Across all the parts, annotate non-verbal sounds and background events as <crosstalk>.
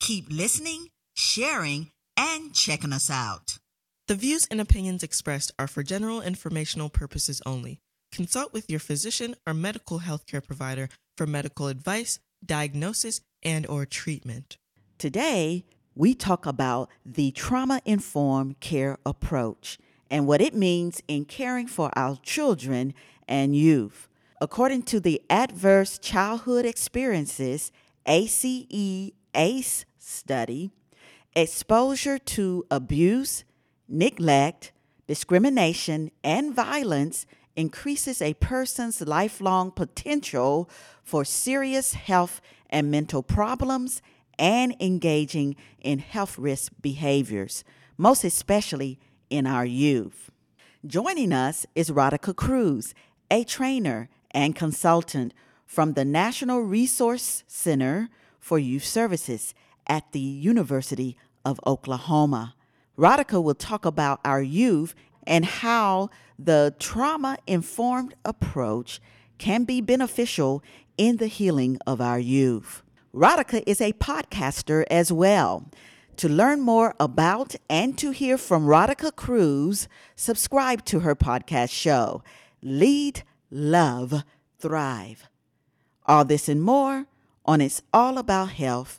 keep listening, sharing, and checking us out. The views and opinions expressed are for general informational purposes only. Consult with your physician or medical healthcare provider for medical advice, diagnosis, and or treatment. Today, we talk about the trauma informed care approach and what it means in caring for our children and youth. According to the Adverse Childhood Experiences ACE ACE study, exposure to abuse, neglect, discrimination, and violence increases a person's lifelong potential for serious health and mental problems and engaging in health risk behaviors, most especially in our youth. Joining us is Rodica Cruz, a trainer and consultant from the National Resource Center for Youth Services at the University of Oklahoma. Rodica will talk about our youth and how the trauma informed approach can be beneficial in the healing of our youth. Rodica is a podcaster as well. To learn more about and to hear from Rodica Cruz, subscribe to her podcast show, Lead, Love, Thrive. All this and more on It's All About Health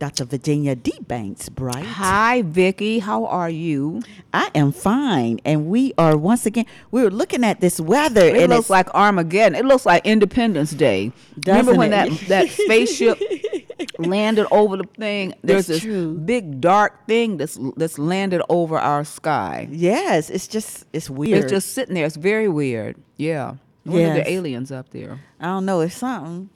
Dr. Virginia D. Banks Bright. Hi, Vicki. How are you? I am fine, and we are once again. We were looking at this weather. It and looks it's- like Armageddon. It looks like Independence Day. Remember when it? that that <laughs> spaceship landed over the thing? There's That's this true. big dark thing that's that's landed over our sky. yes, it's just it's weird. It's just sitting there. It's very weird. Yeah. If Yes. the aliens up there. I don't know. It's something.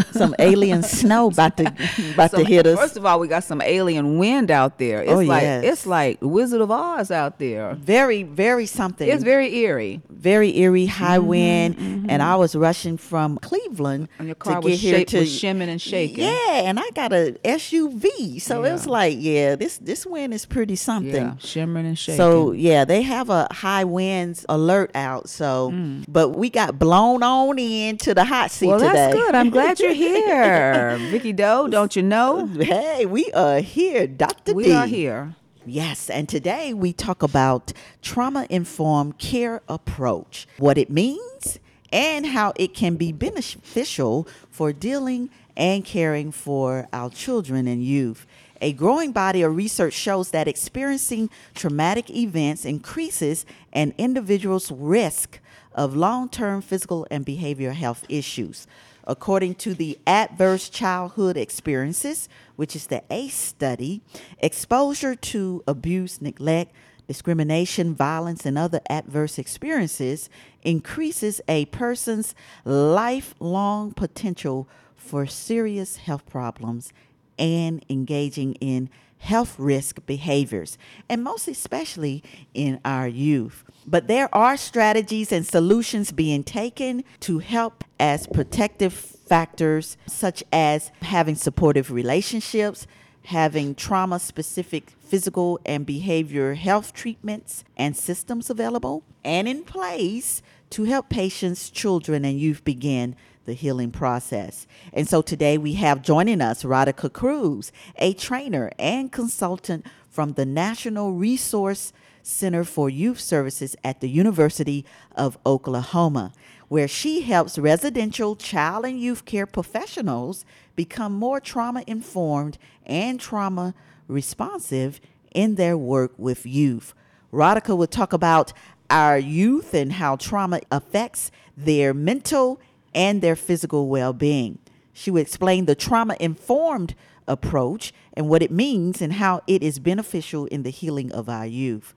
<laughs> Some alien snow about to <laughs> about to hit us. First of all, we got some alien wind out there. It's Oh, like yes. it's like Wizard of Oz out there. very very something. It's very eerie. very eerie, high Mm-hmm, wind, and I was rushing from Cleveland And your to car get was, here shake, to was shimming and shaking. Yeah, and I got a SUV, so it was like, yeah, this this wind is pretty something. Yeah, shimmering and shaking. So yeah, they have a high winds alert out. So, Mm. but we got blown on into the hot seat well, today. that's good. I'm glad <laughs> you're here, <laughs> Vicky Doe. Don't you know? Hey, we are here, Doctor D. We D. are here. Yes, and today we talk about trauma informed care approach, what it means, and how it can be beneficial for dealing and caring for our children and youth. A growing body of research shows that experiencing traumatic events increases an individual's risk of long term physical and behavioral health issues. According to the Adverse Childhood Experiences, which is the ACE study, exposure to abuse, neglect, discrimination, violence, and other adverse experiences increases a person's lifelong potential for serious health problems and engaging in health risk behaviors, and most especially in our youth. But there are strategies and solutions being taken to help as protective factors, such as having supportive relationships, having trauma specific physical and behavior health treatments and systems available and in place to help patients, children, and youth begin the healing process. And so today we have joining us Rodica Cruz, a trainer and consultant from the National Resource Center for Youth Services at the University of Oklahoma, where she helps residential child and youth care professionals become more trauma informed and trauma responsive in their work with youth. Rodica will talk about our youth and how trauma affects their mental and their physical well being. She will explain the trauma informed approach and what it means and how it is beneficial in the healing of our youth.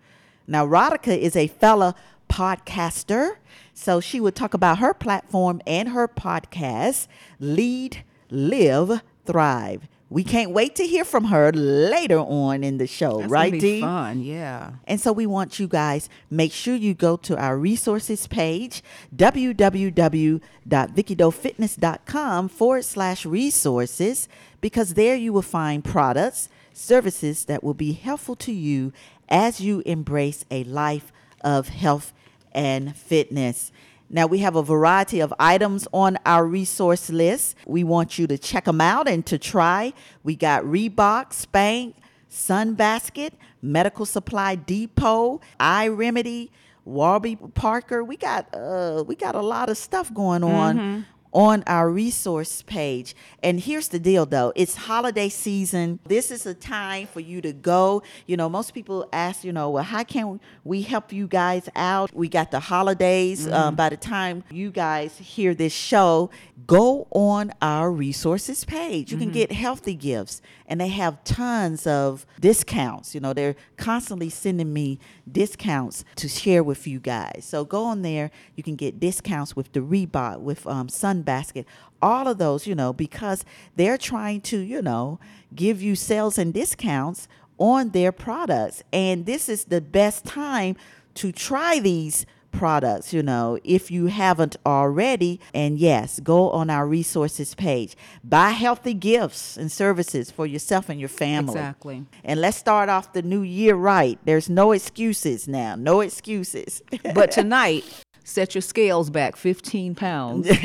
Now, Rodica is a fellow podcaster, so she would talk about her platform and her podcast, Lead, Live, Thrive. We can't wait to hear from her later on in the show, That's right, gonna be Dee? fun, yeah. And so we want you guys make sure you go to our resources page, www.vickydofitness.com forward slash resources, because there you will find products, services that will be helpful to you as you embrace a life of health and fitness. Now, we have a variety of items on our resource list. We want you to check them out and to try. We got Reebok, Spank, Sunbasket, Medical Supply Depot, Eye Remedy, Warby Parker. We got uh we got a lot of stuff going on on our resource page. And here's the deal though, it's holiday season. This is a time for you to go. You know, most people ask, you know, well, how can we help you guys out? We got the holidays. Um, by the time you guys hear this show, go on our resources page. You can get healthy gifts and they have tons of discounts. You know, they're constantly sending me discounts to share with you guys. So go on there. You can get discounts with the Reebok, with um, Sunbasket, all of those, you know, because they're trying to, you know, give you sales and discounts on their products. And this is the best time to try these products, you know, if you haven't already. And yes, go on our resources page. Buy healthy gifts and services for yourself and your family. Exactly. And let's start off the new year right. There's no excuses now. No excuses. But tonight, set your scales back 15 pounds. <laughs>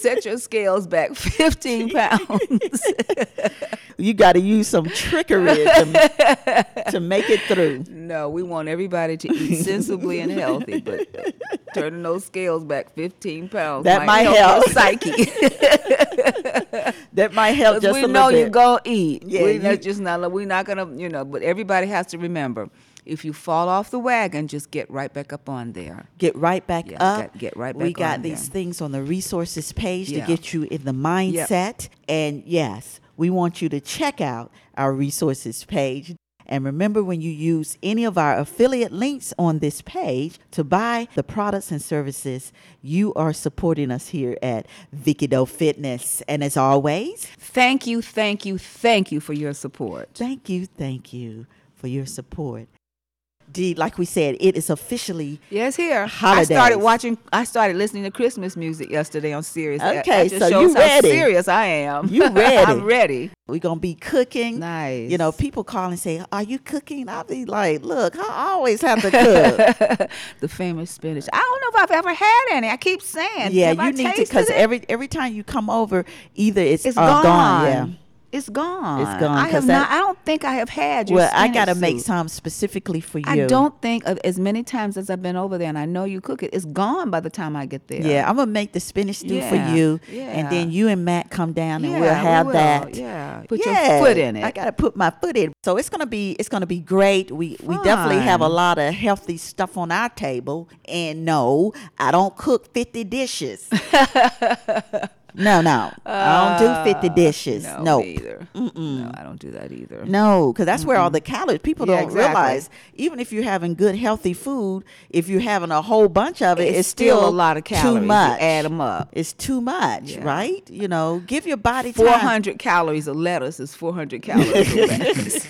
set your scales back 15 pounds. <laughs> you got to use some trickery to, to make it through. no, we want everybody to eat sensibly and healthy, but <laughs> turning those scales back 15 pounds That might help, help. psyche. That might help just we a know little you're bit. gonna eat. Yeah, we, you- just not. We're not gonna, you know. But everybody has to remember, if you fall off the wagon, just get right back up on there. get right back Yeah, up. get- get right We got these there. things on the resources page Yeah. to get you in the mindset. And yes, we want you to check out our resources page. And remember, when you use any of our affiliate links on this page to buy the products and services, you are supporting us here at Vicky Doe Fitness. And as always, Thank you, thank you, thank you for your support. thank you, thank you for your support. D, like we said, it is officially Yes, here. I started watching. I started listening to Christmas music yesterday on Sirius. Okay, so you how ready. serious I am. You <laughs> ready. I'm ready. We're gonna be cooking. Nice. You know, people call and say, Are you cooking? I'll be like, Look, I always have to cook. <laughs> the famous spinach. I don't know if I've ever had any. I keep saying. yeah, Have I you need to because every every time you come over, either it's, it's uh, gone. gone. Yeah. It's gone. It's gone. I have that- not. I don't think I have had your. Well, I gotta make some specifically for you. I don't think of as many times as I've been over there, and I know you cook it. It's gone by the time I get there. Yeah, I'm gonna make the spinach stew Yeah, for you, yeah. and then you and Matt come down and Yeah, we'll we have will, that. yeah. Put your foot in it. I gotta put my foot in. So it's gonna be it's gonna be great. We we definitely have a lot of healthy stuff on our table. And no, I don't cook 50 dishes. <laughs> no, no, I don't do 50 dishes. Uh, No, nope. either. No, I don't do that either. No, because that's where all the calories. People Yeah, don't exactly. realize. Even if you're having good, healthy food, if you're having a whole bunch of it, It's it's, still a lot of calories. Too You add them up. It's too much, Yeah. right? You know, give your body time. Four hundred calories of lettuce is four hundred calories of <laughs> lettuce.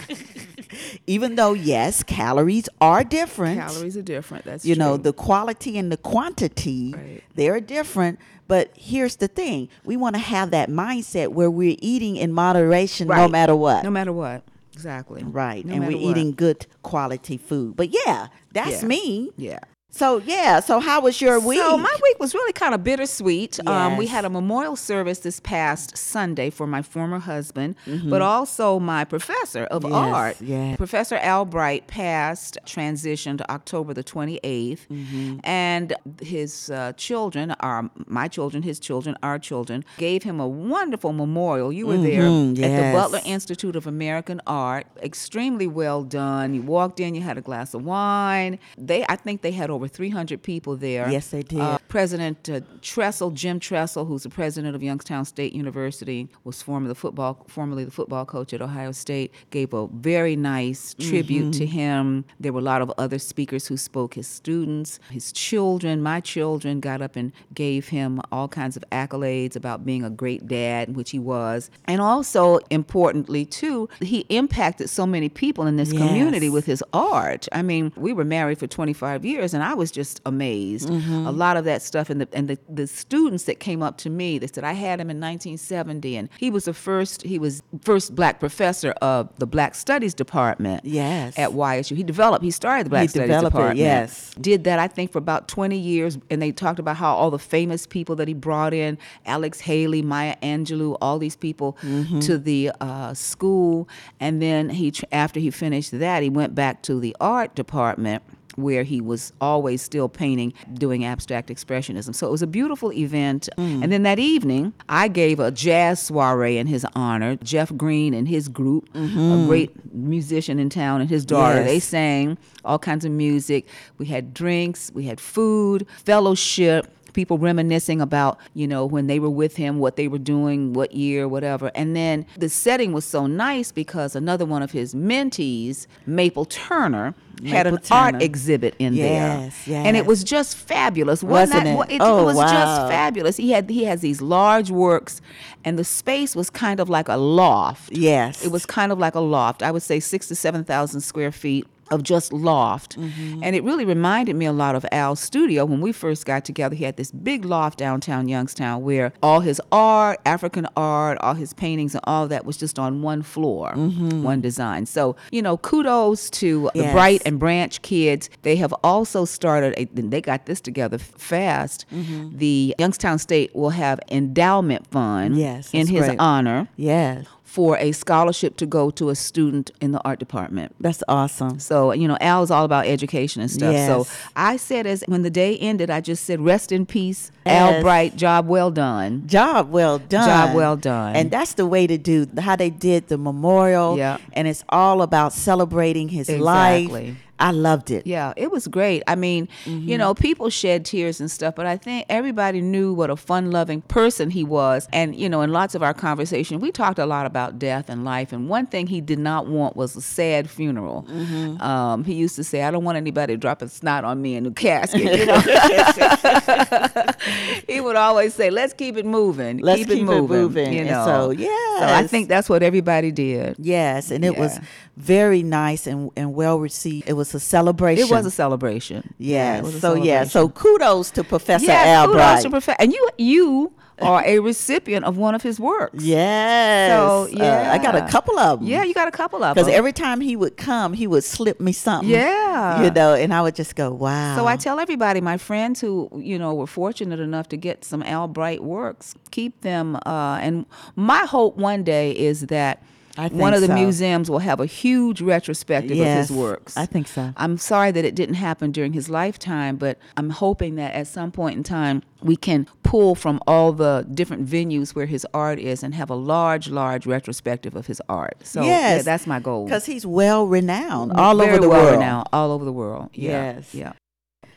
Even though yes, calories are different. calories are different. That's you know the quality and the quantity Right. they're different but here's the thing we want to have that mindset where we're eating in moderation no matter what No matter what. Exactly. right No and we're what. eating good quality food but yeah that's Yeah. me Yeah. So yeah. So how was your week? So my week was really kind of bittersweet. Um, we had a memorial service this past Sunday for my former husband, Mm-hmm. but also my professor of Yes, art. yeah. Professor Al Bright passed, transitioned October the 28th, Mm-hmm. and his uh, children, our my children, his children, our children, gave him a wonderful memorial. You were there Mhm, at the. Butler Institute of American Art. Extremely well done. You walked in, you had a glass of wine. They, I think they had over 300 people there. Yes, they did. Uh, President uh, Tressel, Jim Tressel, who's the president of Youngstown State University, was formerly the football, formerly the football coach at Ohio State. Gave a very nice tribute to him. There were a lot of other speakers who spoke. His students, his children, my children, got up and gave him all kinds of accolades about being a great dad, which he was, and also importantly too, he impacted so many people in this community with his art. I mean, we were married for 25 years, and I was just amazed. Mm-hmm. A lot of that stuff, and the and the, the students that came up to me, they said I had him in 1970, and he was the first. He was first black professor of the Black Studies department. Yes. at YSU, he developed. He started the Black He Studies developed it, department. yes. did that I think for about 20 years, and they talked about how all the famous people that he brought in, Alex Haley, Maya Angelou, all these people Mm-hmm. to the uh, school, and then he after he finished that, he went back to the art department where he was always still painting, doing abstract expressionism. So it was a beautiful event. Mm. And then that evening, I gave a jazz soiree in his honor. Jeff Green and his group, a great musician in town, and his daughter, Mm-hmm. Yes. they sang all kinds of music. We had drinks, we had food, fellowship. People reminiscing about, you know, when they were with him, what they were doing, what year, whatever. And then the setting was so nice because another one of his mentees, Maple Turner, had an Maple art exhibit in there. Yes, And it was just fabulous. Wasn't that- it? It, Oh, was wow. just fabulous. He had he has these large works and the space was kind of like a loft. Yes. It was kind of like a loft. I would say six to seven thousand square feet of just loft. Mm-hmm. And it really reminded me a lot of Al's studio when we first got together. He had this big loft downtown Youngstown where all his art, African art, all his paintings and all that was just on one floor, one design. So, you know, kudos to the Bright and Branch kids. They have also started, a, they got this together fast. Mm-hmm. The Youngstown State will have endowment fund Yes, in his great. honor yes. For a scholarship to go to a student in the art department. That's awesome. So, you know, Al is all about education and stuff. So I said, as when the day ended, I just said, rest in peace, Al Bright, job well done. Job well done. Job well done. And that's the way to do how they did the memorial. Yeah. And it's all about celebrating his life. Exactly. life. I loved it. Yeah, it was great. I mean, Mm-hmm. you know, people shed tears and stuff, but I think everybody knew what a fun loving person he was. And, you know, in lots of our conversation, we talked a lot about death and life. And one thing he did not want was a sad funeral. Mm-hmm. Um, he used to say, I don't want anybody dropping snot on me in the casket, you know. <laughs> he would always say, let's keep it moving. Let's keep, keep it it moving. moving. You know. so, So I think that's what everybody did. Yes, and it was very nice and, and well received. It was a celebration. It was a celebration. Yes. was a so yeah. So kudos to Professor yes, kudos Al Bright. to Profe- And you you are a recipient of one of his works. yes. So, Uh, I got a couple of them. Yeah, you got a couple of them. Because every time he would come, he would slip me something. Yeah. You know, and I would just go, wow. so I tell everybody, my friends who you know were fortunate enough to get some Al Bright works, keep them. Uh, and my hope one day is that one of the so. museums will have a huge retrospective Yes, of his works. I think so. I'm sorry that it didn't happen during his lifetime, but I'm hoping that at some point in time we can pull from all the different venues where his art is and have a large, large retrospective of his art. So yeah, yes, that's my goal. Because he's well renowned all Very over the well world. now, all over the world. Yeah, Yes. yeah.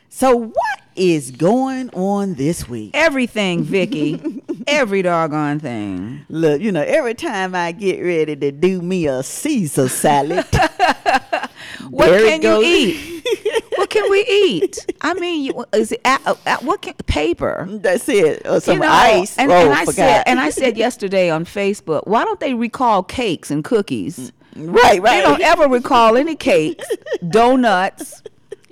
So what is going on this week? Everything, Vicky. <laughs> Every doggone thing. Look, you know, every time I get ready to do me a Caesar salad, <laughs> What can you eat? what can we eat? I mean, you, is it uh, uh, what can paper? That's it. Or some you know, ice. And, oh, and I forgot. said, and I said <laughs> yesterday on Facebook, why don't they recall cakes and cookies? right, right. They don't ever recall any cakes, <laughs> donuts.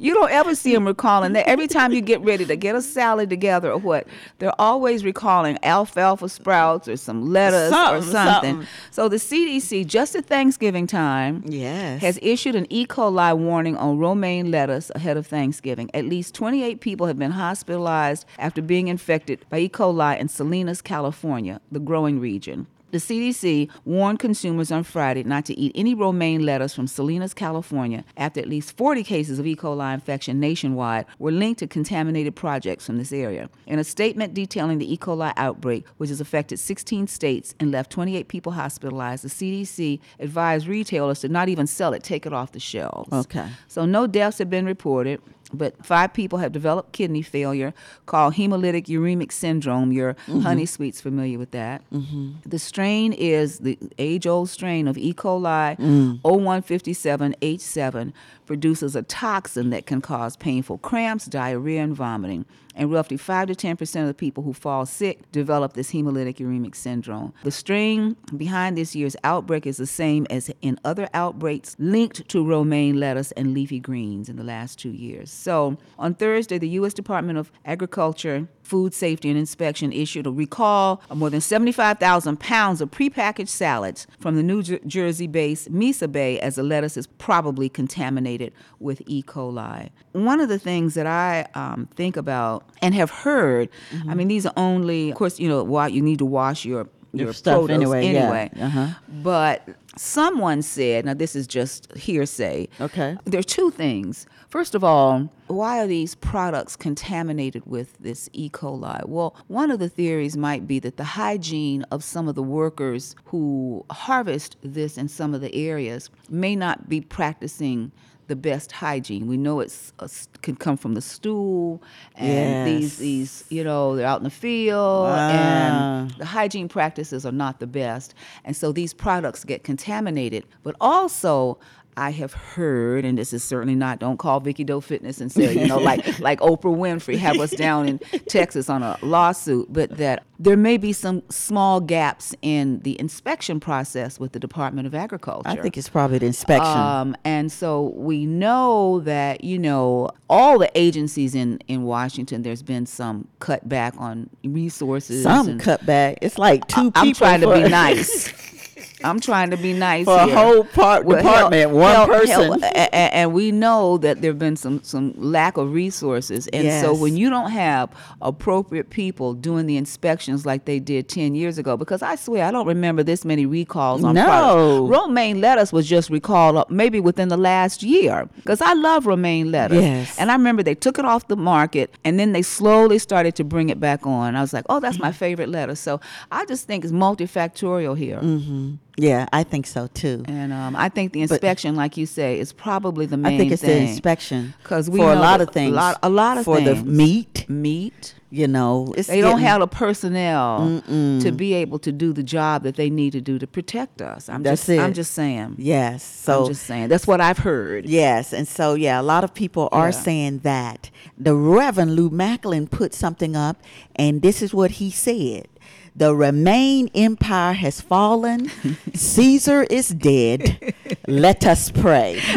You don't ever see them recalling that. Every time you get ready to get a salad together or what, they're always recalling alfalfa sprouts or some lettuce or Something, something. something. So the CDC, just at Thanksgiving time, Yes. has issued an E. coli warning on romaine lettuce ahead of Thanksgiving. At least 28 people have been hospitalized after being infected by E. coli in Salinas, California, the growing region. The CDC warned consumers on Friday not to eat any romaine lettuce from Salinas, California, after at least 40 cases of E. coli infection nationwide were linked to contaminated projects from this area. In a statement detailing the E. coli outbreak, which has affected 16 states and left 28 people hospitalized, the CDC advised retailers to not even sell it, take it off the shelves. Okay. So no deaths have been reported, but five people have developed kidney failure called hemolytic uremic syndrome. Your mm-hmm. honey sweet's familiar with that. Mm-hmm. The strain is the age-old strain of E. coli mm. 0157H7 produces a toxin that can cause painful cramps, diarrhea, and vomiting. And roughly 5 to 10% of the people who fall sick develop this hemolytic uremic syndrome. The strain behind this year's outbreak is the same as in other outbreaks linked to romaine lettuce and leafy greens in the last two years. So on Thursday, the U.S. Department of Agriculture, Food Safety and Inspection issued a recall of more than 75,000 pounds of prepackaged salads from the New Jer- Jersey based Missa Bay as the lettuce is probably contaminated with E. coli. One of the things that I um, think about and have heard, I mean, these are only, of course, you know, wa- you need to wash your Your your stuff produce anyway, yeah. anyway. Uh-huh. But someone said, now this is just hearsay. Okay. There are two things. First of all, why are these products contaminated with this E. coli? Well, one of the theories might be that the hygiene of some of the workers who harvest this in some of the areas may not be practicing the best hygiene. We know it's a, can come from the stool, and these Yes. these you know they're out in the field, Ah. and the hygiene practices are not the best, and so these products get contaminated. But also, I have heard, and this is certainly not. Don't call Vicky Doe Fitness and say, you know, like <laughs> like Oprah Winfrey have us down in Texas on a lawsuit, but that there may be some small gaps in the inspection process with the Department of Agriculture. I think it's probably the inspection. Um, and so we know that, you know, all the agencies in, in Washington, there's been some cutback on resources. Some and cutback. It's like two I'm people. trying to be nice. <laughs> I'm trying to be nice For a here. whole part- Well, department, one hell- person. hell, a- a- and we know that there've been some some lack of resources, and so when you don't have appropriate people doing the inspections like they did ten years ago, because I swear I don't remember this many recalls on No. products. Romaine lettuce was just recalled up maybe within the last year, because I love romaine lettuce, Yes. and I remember they took it off the market, and then they slowly started to bring it back on. I was like, oh, that's my favorite lettuce. So I just think it's multifactorial here. Mm-hmm. Yeah, I think so too. And um, I think the inspection, like you say, is probably the main thing. I think it's thing. the inspection 'Cause we for a lot of things. A lot, a lot of for things. the meat. Meat. You know, They don't have the personnel to be able to do the job that they need to do to protect us. I'm That's just, I'm just saying. Yes. So I'm just saying. That's what I've heard. Yes, and so yeah, a lot of people are Yeah. saying that. The Reverend Lou Macklin put something up, and this is what he said: "The Romaine Empire has fallen. <laughs> Caesar is dead. Let us pray." <laughs>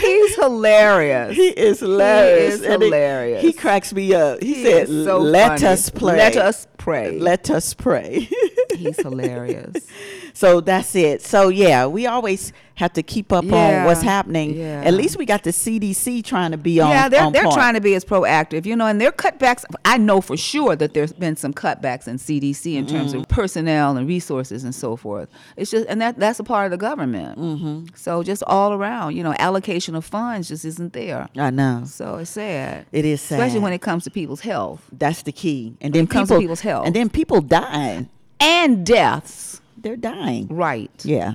He's hilarious. He is hilarious. is and he- hilarious. He, cracks me up. He, He said, so "Let funny. us pray. Let us pray. Let us pray." <laughs> He's hilarious. So that's it. So yeah, we always have to keep up on what's happening. yeah. At least we got the CDC trying to be on. yeah, they're on they're point. trying to be as proactive, you know, and their cutbacks. I know for sure that there's been some cutbacks in CDC in terms Mm-hmm. of personnel and resources and so forth. It's just, and that that's a part of the government. Mm-hmm. So just all around, you know, allocation of funds just isn't there. I know. So it's sad. It is sad. especially when it comes to people's health That's the key. And then it comes to people, people's health. And then people dying. and deaths. They're dying. Right. Yeah.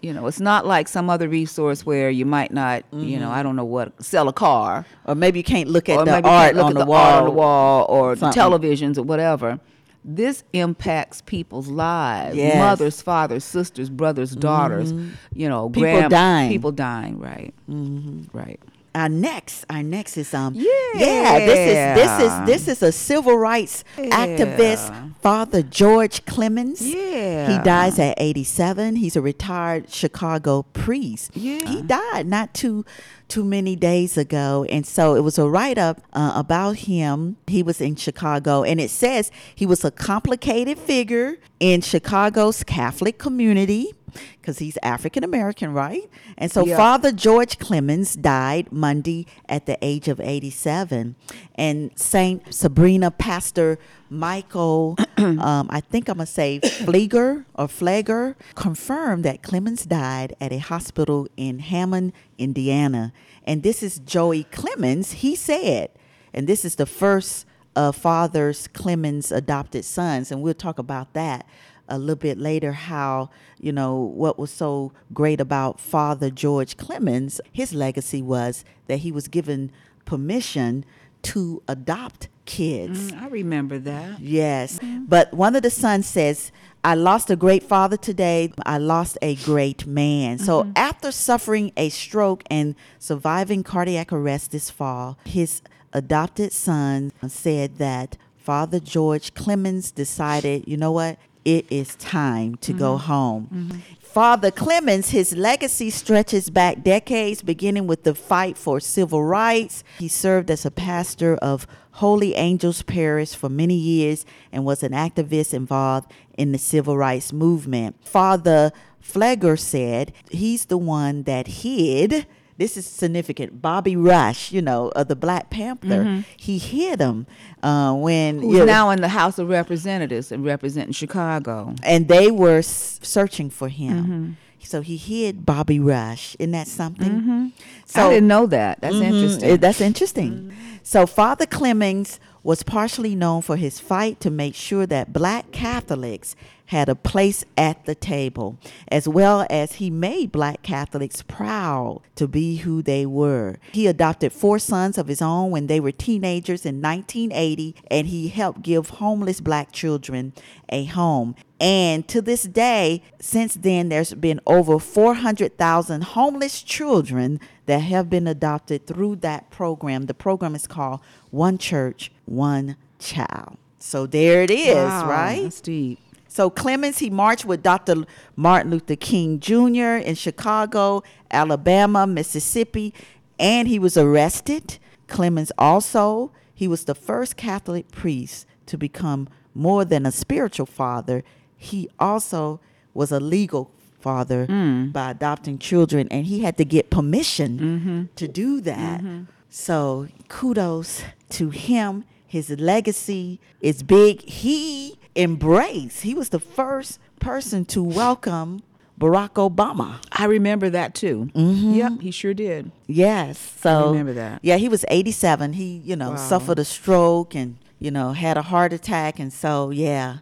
You know, it's not like some other resource where you might not, you Mm-hmm. know, I don't know what, sell a car. Or maybe you can't look at or the art look on at the, the wall. art on the wall or Something. televisions or whatever. This impacts people's lives. Yes. Mm-hmm. Mothers, fathers, sisters, brothers, daughters. You know, People grand- dying. People dying. Right. Mm-hmm. Right. Our next, our next is um, yeah, this is this is this is a civil rights activist, Father George Clements. Yeah. he dies at 87. He's a retired Chicago priest. Yeah. he died not too too many days ago, and so it was a write up uh, about him. He was in Chicago, and it says he was a complicated figure in Chicago's Catholic community because he's African American, right? And so Yeah. Father George Clements died Monday at the age of 87. And Saint Sabina Pastor Michael, <clears throat> um, I think I'm going to say Flieger or Flager, confirmed that Clements died at a hospital in Hammond, Indiana. And this is Joey Clements. He said, and this is the first of Father's Clements adopted sons, and we'll talk about that a little bit later how you know what was so great about father george clements his legacy was that he was given permission to adopt kids. Mm, I remember that. yes. But one of the sons says i lost a great father today. I lost a great man. So after suffering a stroke and surviving cardiac arrest this fall his adopted son said that father george clements decided you know what it is time to go mm-hmm. home. Mm-hmm. Father Clements, his legacy stretches back decades, beginning with the fight for civil rights. He served as a pastor of Holy Angels Parish for many years and was an activist involved in the civil rights movement. Father Flegger said he's the one that hid this is significant. Bobby Rush, you know, of the Black Panther, he hid him uh, when Who's you know, now in the House of Representatives and representing Chicago. and they were s- searching for him. Mm-hmm. So he hid Bobby Rush. Isn't that something? So I didn't know that. That's Mhm, interesting. That's interesting. So Father Clements was partially known for his fight to make sure that black Catholics had a place at the table, as well as he made black Catholics proud to be who they were. He adopted four sons of his own when they were teenagers in 1980, and he helped give homeless black children a home. And to this day, since then, there's been over 400,000 homeless children that have been adopted through that program. The program is called One Church, One Child. So there it is, Wow, right? That's deep. So Clements, he marched with Dr. Martin Luther King Jr. in Chicago, Alabama, Mississippi, and he was arrested. Clements also, he was the first Catholic priest to become more than a spiritual father. He also was a legal father hmm. by adopting children, and he had to get permission mm-hmm. to do that. Mm-hmm. So kudos to him. His legacy is big. He embraced, he was the first person to welcome Barack Obama. I remember that too. Mm-hmm. Yep, he sure did. Yes. So I remember that. Yeah, he was 87. He, you know, Wow. suffered a stroke and, you know, had a heart attack. And so, yeah,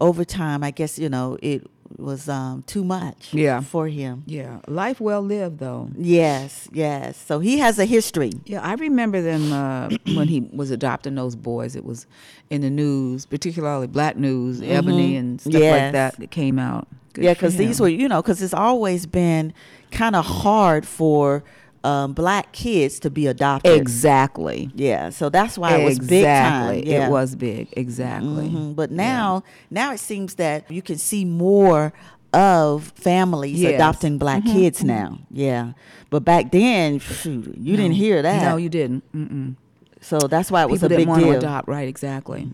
over time, I guess, you know, it was um, too much Yeah. for him. Yeah, life well lived though. Yes, yes. So he has a history. Yeah, I remember them uh, <clears throat> when he was adopting those boys. It was in the news, particularly black news, Ebony and stuff Yes. like that that came out. Good yeah, because these were, you know, because it's always been kind of hard for um, black kids to be adopted. exactly. Yeah, so that's why it was big time. exactly. Yeah. It was big. Exactly. Mhm. But now, now it seems that you can see more of families Yes. Mm-hmm. adopting black kids now. Yeah, but back then, shoot, you didn't hear that. No, you didn't. Mm-mm. so that's why it was People a didn't big want deal. to adopt. Right. Exactly.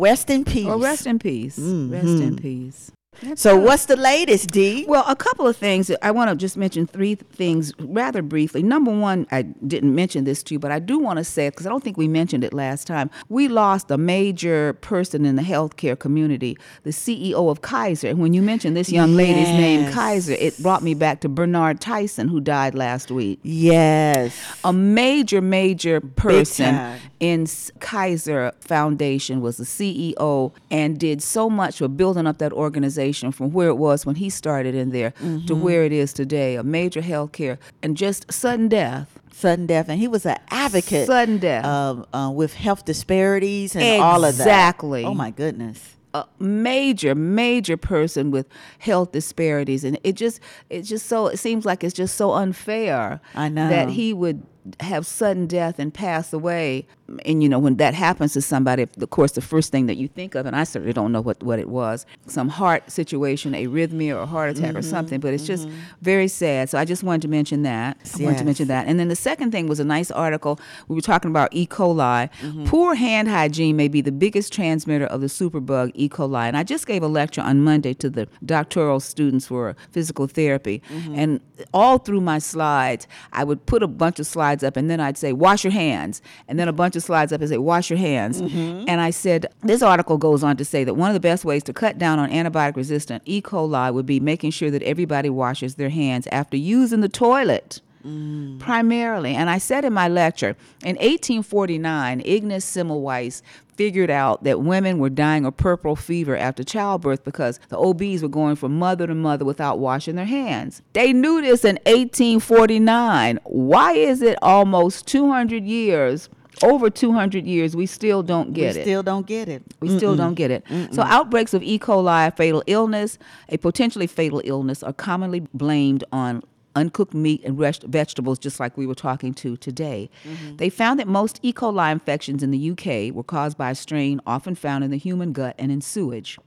Rest in peace. Oh, rest in peace. Rest in peace. So what's the latest, D? Well, a couple of things. I want to just mention three things rather briefly. Number one, I didn't mention this to you, but I do want to say it because I don't think we mentioned it last time. We lost a major person in the healthcare community, the CEO of Kaiser. And when you mentioned this young lady's name, Kaiser, it brought me back to Bernard Tyson, who died last week. Yes. A major, major person in Kaiser Foundation was the CEO and did so much for building up that organization from where it was when he started in there to Mm-hmm. where it is today. A major healthcare and just sudden death. Sudden death, and he was an advocate. Sudden death. um, uh, with health disparities and all of that. Exactly. Oh my goodness. a major, major person with health disparities, and it just, it just so, it seems like it's just so unfair. I know. that he would have sudden death and pass away. And you know, when that happens to somebody, of course, the first thing that you think of, and I certainly don't know what, what it was, some heart situation, arrhythmia or a heart attack Mm-hmm. or something, but it's just very sad. So I just wanted to mention that. I wanted to mention that. And then the second thing was a nice article. We were talking about E. coli. Mm-hmm. Poor hand hygiene may be the biggest transmitter of the superbug E. coli. And I just gave a lecture on Monday to the doctoral students for physical therapy. Mm-hmm. And all through my slides, I would put a bunch of slides up and then I'd say, wash your hands. And then a bunch of slides up and say, wash your hands. Mm-hmm. And I said, this article goes on to say that one of the best ways to cut down on antibiotic resistant E. coli would be making sure that everybody washes their hands after using the toilet. Mm. Primarily, and I said in my lecture, in 1849, Ignaz Semmelweis figured out that women were dying of puerperal fever after childbirth because the OBs were going from mother to mother without washing their hands. They knew this in 1849. Why is it almost 200 years, over 200 years, we still don't get it? we it? still don't get it. We still don't get it. So outbreaks of E. coli, fatal illness, a potentially fatal illness, are commonly blamed on uncooked meat and rest- vegetables, just like we were talking to today. Mm-hmm. They found that most E. coli infections in the UK were caused by a strain often found in the human gut and in sewage.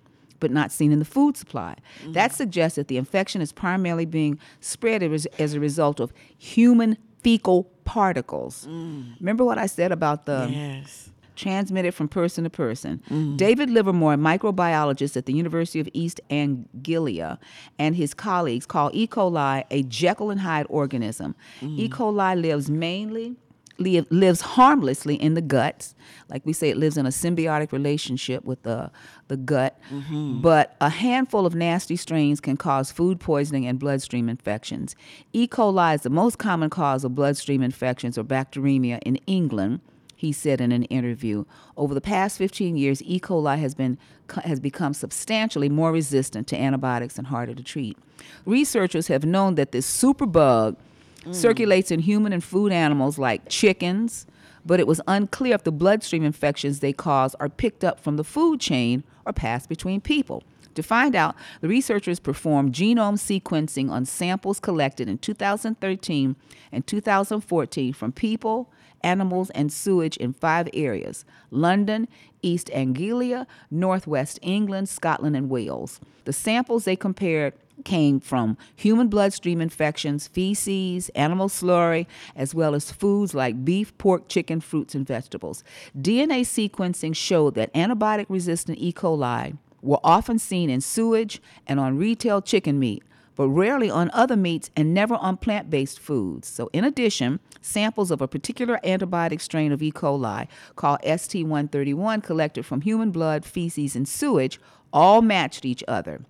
But not seen in the food supply. Mm-hmm. That suggests that the infection is primarily being spread as, as a result of human fecal particles. Mm. Remember what I said about the Yes. Transmitted from person to person. Mm. David Livermore, a microbiologist at the University of East Anglia, and his colleagues call E. coli a Jekyll and Hyde organism. Mm. E. coli lives mainly li- lives harmlessly in the guts. Like we say, it lives in a symbiotic relationship with the the gut. Mm-hmm. But a handful of nasty strains can cause food poisoning and bloodstream infections. E. coli is the most common cause of bloodstream infections or bacteremia in England he said in an interview. Over the past 15 years, E. coli has been has become substantially more resistant to antibiotics and harder to treat. Researchers have known that this superbug mm. circulates in human and food animals like chickens, but it was unclear if the bloodstream infections they cause are picked up from the food chain or passed between people. To find out, the researchers performed genome sequencing on samples collected in 2013 and 2014 from people, animals, and sewage in five areas London, East Anglia, Northwest England, Scotland, and Wales. The samples they compared came from human bloodstream infections, feces, animal slurry, as well as foods like beef, pork, chicken, fruits, and vegetables. DNA sequencing showed that antibiotic resistant E. coli were often seen in sewage and on retail chicken meat, but rarely on other meats and never on plant based foods. So, in addition, samples of a particular antibiotic strain of E. coli called ST131 collected from human blood, feces, and sewage all matched each other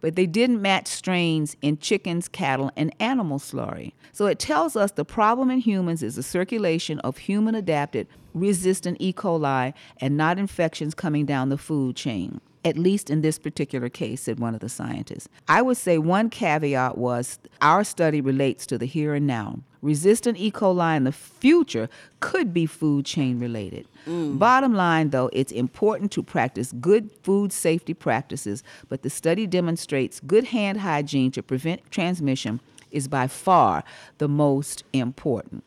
but they didn't match strains in chickens, cattle, and animal slurry. So it tells us the problem in humans is the circulation of human adapted resistant E. coli and not infections coming down the food chain. At least in this particular case, said one of the scientists. I would say one caveat was our study relates to the here and now. Resistant E. coli in the future could be food chain related. Mm. Bottom line, though, it's important to practice good food safety practices, but the study demonstrates good hand hygiene to prevent transmission is by far the most important.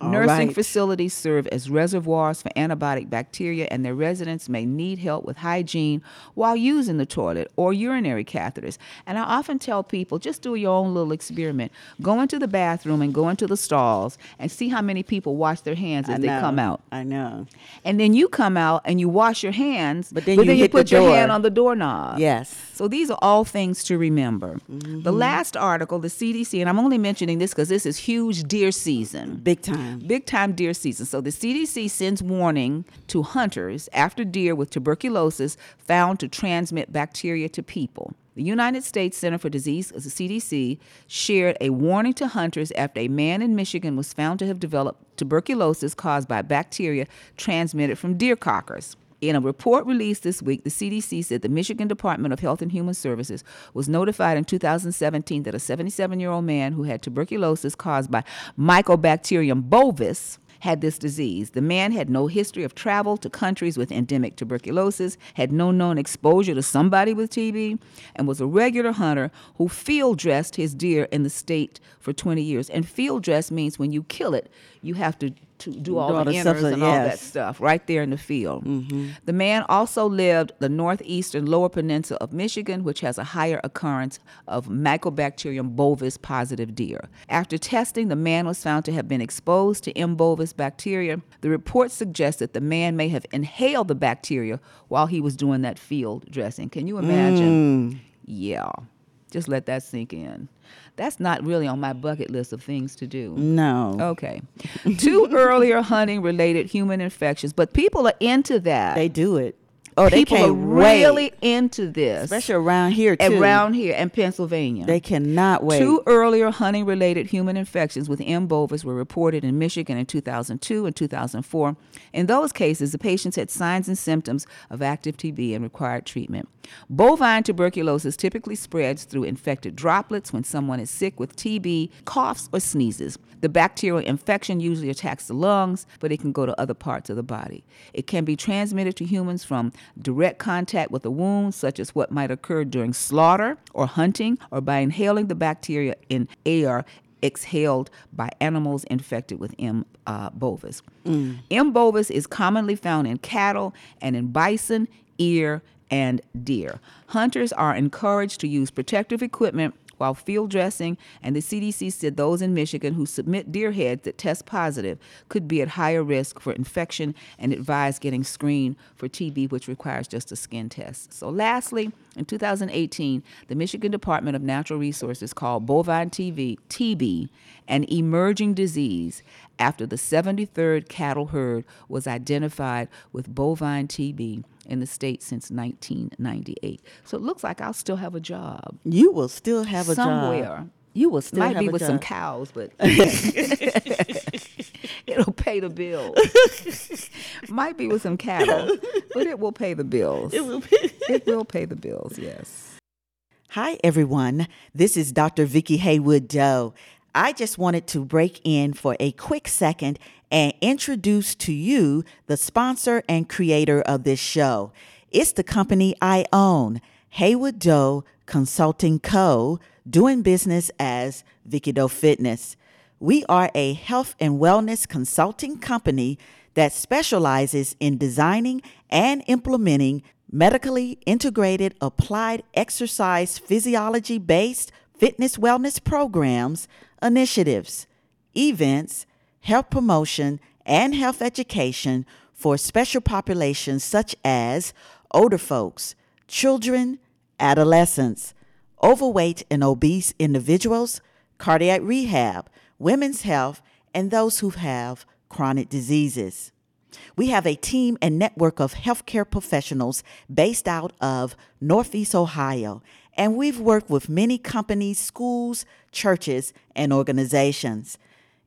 All Nursing right. facilities serve as reservoirs for antibiotic bacteria, and their residents may need help with hygiene while using the toilet or urinary catheters. And I often tell people just do your own little experiment. Go into the bathroom and go into the stalls and see how many people wash their hands as I they know. come out. I know. And then you come out and you wash your hands, But then you hit the put your hand on the doorknob. Yes. So these are all things to remember. Mm-hmm. The last article, the CDC, and I'm only mentioning this because this is huge deer season. Big time. Big time deer season. So the CDC sends warning to hunters after deer with tuberculosis found to transmit bacteria to people. The United States Center for Disease, the CDC, shared a warning to hunters after a man in Michigan was found to have developed tuberculosis caused by bacteria transmitted from deer cockers. In a report released this week, the CDC said the Michigan Department of Health and Human Services was notified in 2017 that a 77 year old man who had tuberculosis caused by Mycobacterium bovis had this disease. The man had no history of travel to countries with endemic tuberculosis, had no known exposure to somebody with TB, and was a regular hunter who field dressed his deer in the state for 20 years. And field dress means when you kill it, you have to to do all Do all the the stuff, and all that stuff right there in the field. Mm-hmm. The man also lived the northeastern lower peninsula of Michigan, which has a higher occurrence of Mycobacterium bovis positive deer. After testing, the man was found to have been exposed to M. bovis bacteria. The report suggests that the man may have inhaled the bacteria while he was doing that field dressing. Can you imagine? Mm. Yeah. Just let that sink in. That's not really on my bucket list of things to do. No. Okay. Two <laughs> earlier hunting related human infections, but people are into that. They do it. Oh, they people are really wait. into this. Especially around here too. around here in Pennsylvania. They cannot wait. Two earlier hunting related human infections with M. bovis were reported in Michigan in 2002 and 2004. In those cases, the patients had signs and symptoms of active TB and required treatment. Bovine tuberculosis typically spreads through infected droplets when someone is sick with TB, coughs, or sneezes. The bacterial infection usually attacks the lungs, but it can go to other parts of the body. It can be transmitted to humans from direct contact with a wound, such as what might occur during slaughter or hunting, or by inhaling the bacteria in air exhaled by animals infected with M. Uh, bovis. M. bovis is commonly found in cattle and in bison, ear, and deer. Hunters are encouraged to use protective equipment while field dressing, and the CDC said those in Michigan who submit deer heads that test positive could be at higher risk for infection and advise getting screened for TB, which requires just a skin test. So, lastly, in 2018, the Michigan Department of Natural Resources called bovine TB, TB an emerging disease after the 73rd cattle herd was identified with bovine TB in the state since 1998. So it looks like I'll still have a job you will still have a somewhere. job. Somewhere. You will still Might have be with some cows, but <laughs> <laughs> it'll pay the bills. <laughs> Might be with some cattle, but it will pay the bills. It will, it will pay the bills, yes. Hi, everyone. This is Dr. Vicki Haywood Doe. I just wanted to break in for a quick second and introduce to you the sponsor and creator of this show. It's the company I own, Haywood Doe Consulting Co., doing business as Vicki Doe Fitness. We are a health and wellness consulting company that specializes in designing and implementing medically integrated applied exercise physiology based fitness wellness programs, initiatives, events, health promotion, and health education for special populations such as older folks, children, adolescents, overweight and obese individuals, cardiac rehab, women's health, and those who have chronic diseases. We have a team and network of healthcare professionals based out of Northeast Ohio, and we've worked with many companies, schools, churches, and organizations.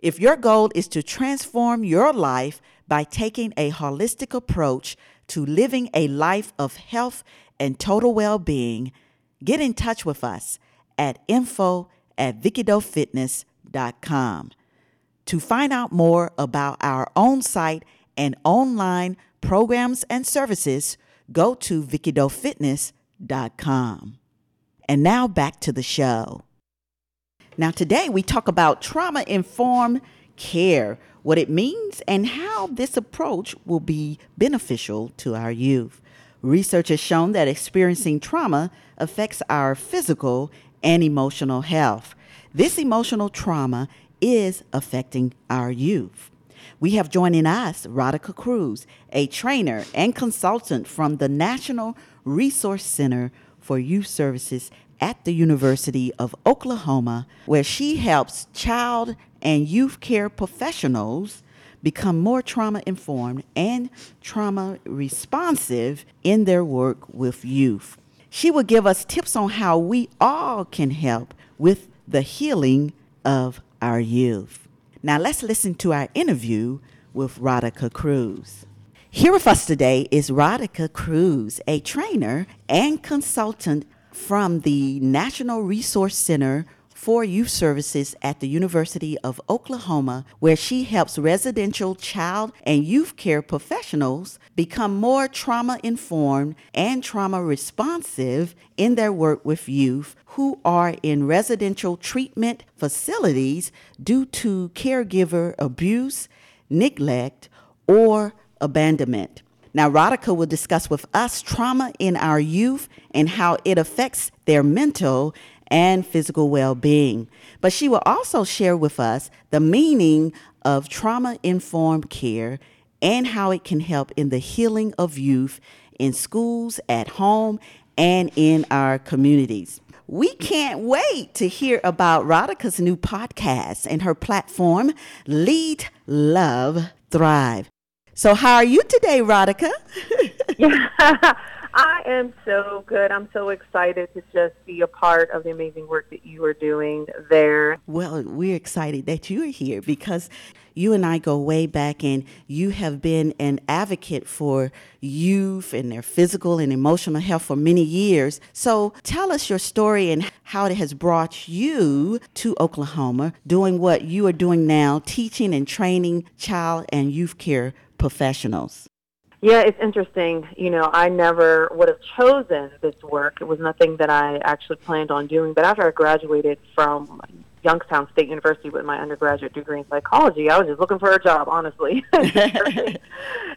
If your goal is to transform your life by taking a holistic approach to living a life of health and total well being, get in touch with us at info at vickidoefitness.com. To find out more about our own site and online programs and services, go to vickidoefitness.com. And now back to the show. Now, today we talk about trauma informed care, what it means, and how this approach will be beneficial to our youth. Research has shown that experiencing trauma affects our physical and emotional health. This emotional trauma is affecting our youth. We have joining us Radhika Cruz, a trainer and consultant from the National Resource Center for Youth Services at the University of Oklahoma, where she helps child and youth care professionals become more trauma informed and trauma responsive in their work with youth. She will give us tips on how we all can help with the healing of our youth. Now let's listen to our interview with Radhika Cruz. Here with us today is Radhika Cruz, a trainer and consultant from the National Resource Center for Youth Services at the University of Oklahoma, where she helps residential child and youth care professionals become more trauma informed and trauma responsive in their work with youth who are in residential treatment facilities due to caregiver abuse, neglect, or abandonment. Now, Radhika will discuss with us trauma in our youth and how it affects their mental and physical well being. But she will also share with us the meaning of trauma informed care and how it can help in the healing of youth in schools, at home, and in our communities. We can't wait to hear about Radhika's new podcast and her platform, Lead, Love, Thrive. So, how are you today, Radhika? yeah, <laughs> I am so good. I'm so excited to just be a part of the amazing work that you are doing there. Well, we're excited that you're here because you and I go way back, and you have been an advocate for youth and their physical and emotional health for many years. So tell us your story and how it has brought you to Oklahoma doing what you are doing now, teaching and training child and youth care professionals. Yeah, it's interesting. You know, I never would have chosen this work. It was nothing that I actually planned on doing. But after I graduated from Youngstown State University with my undergraduate degree in psychology. I was just looking for a job, honestly. <laughs>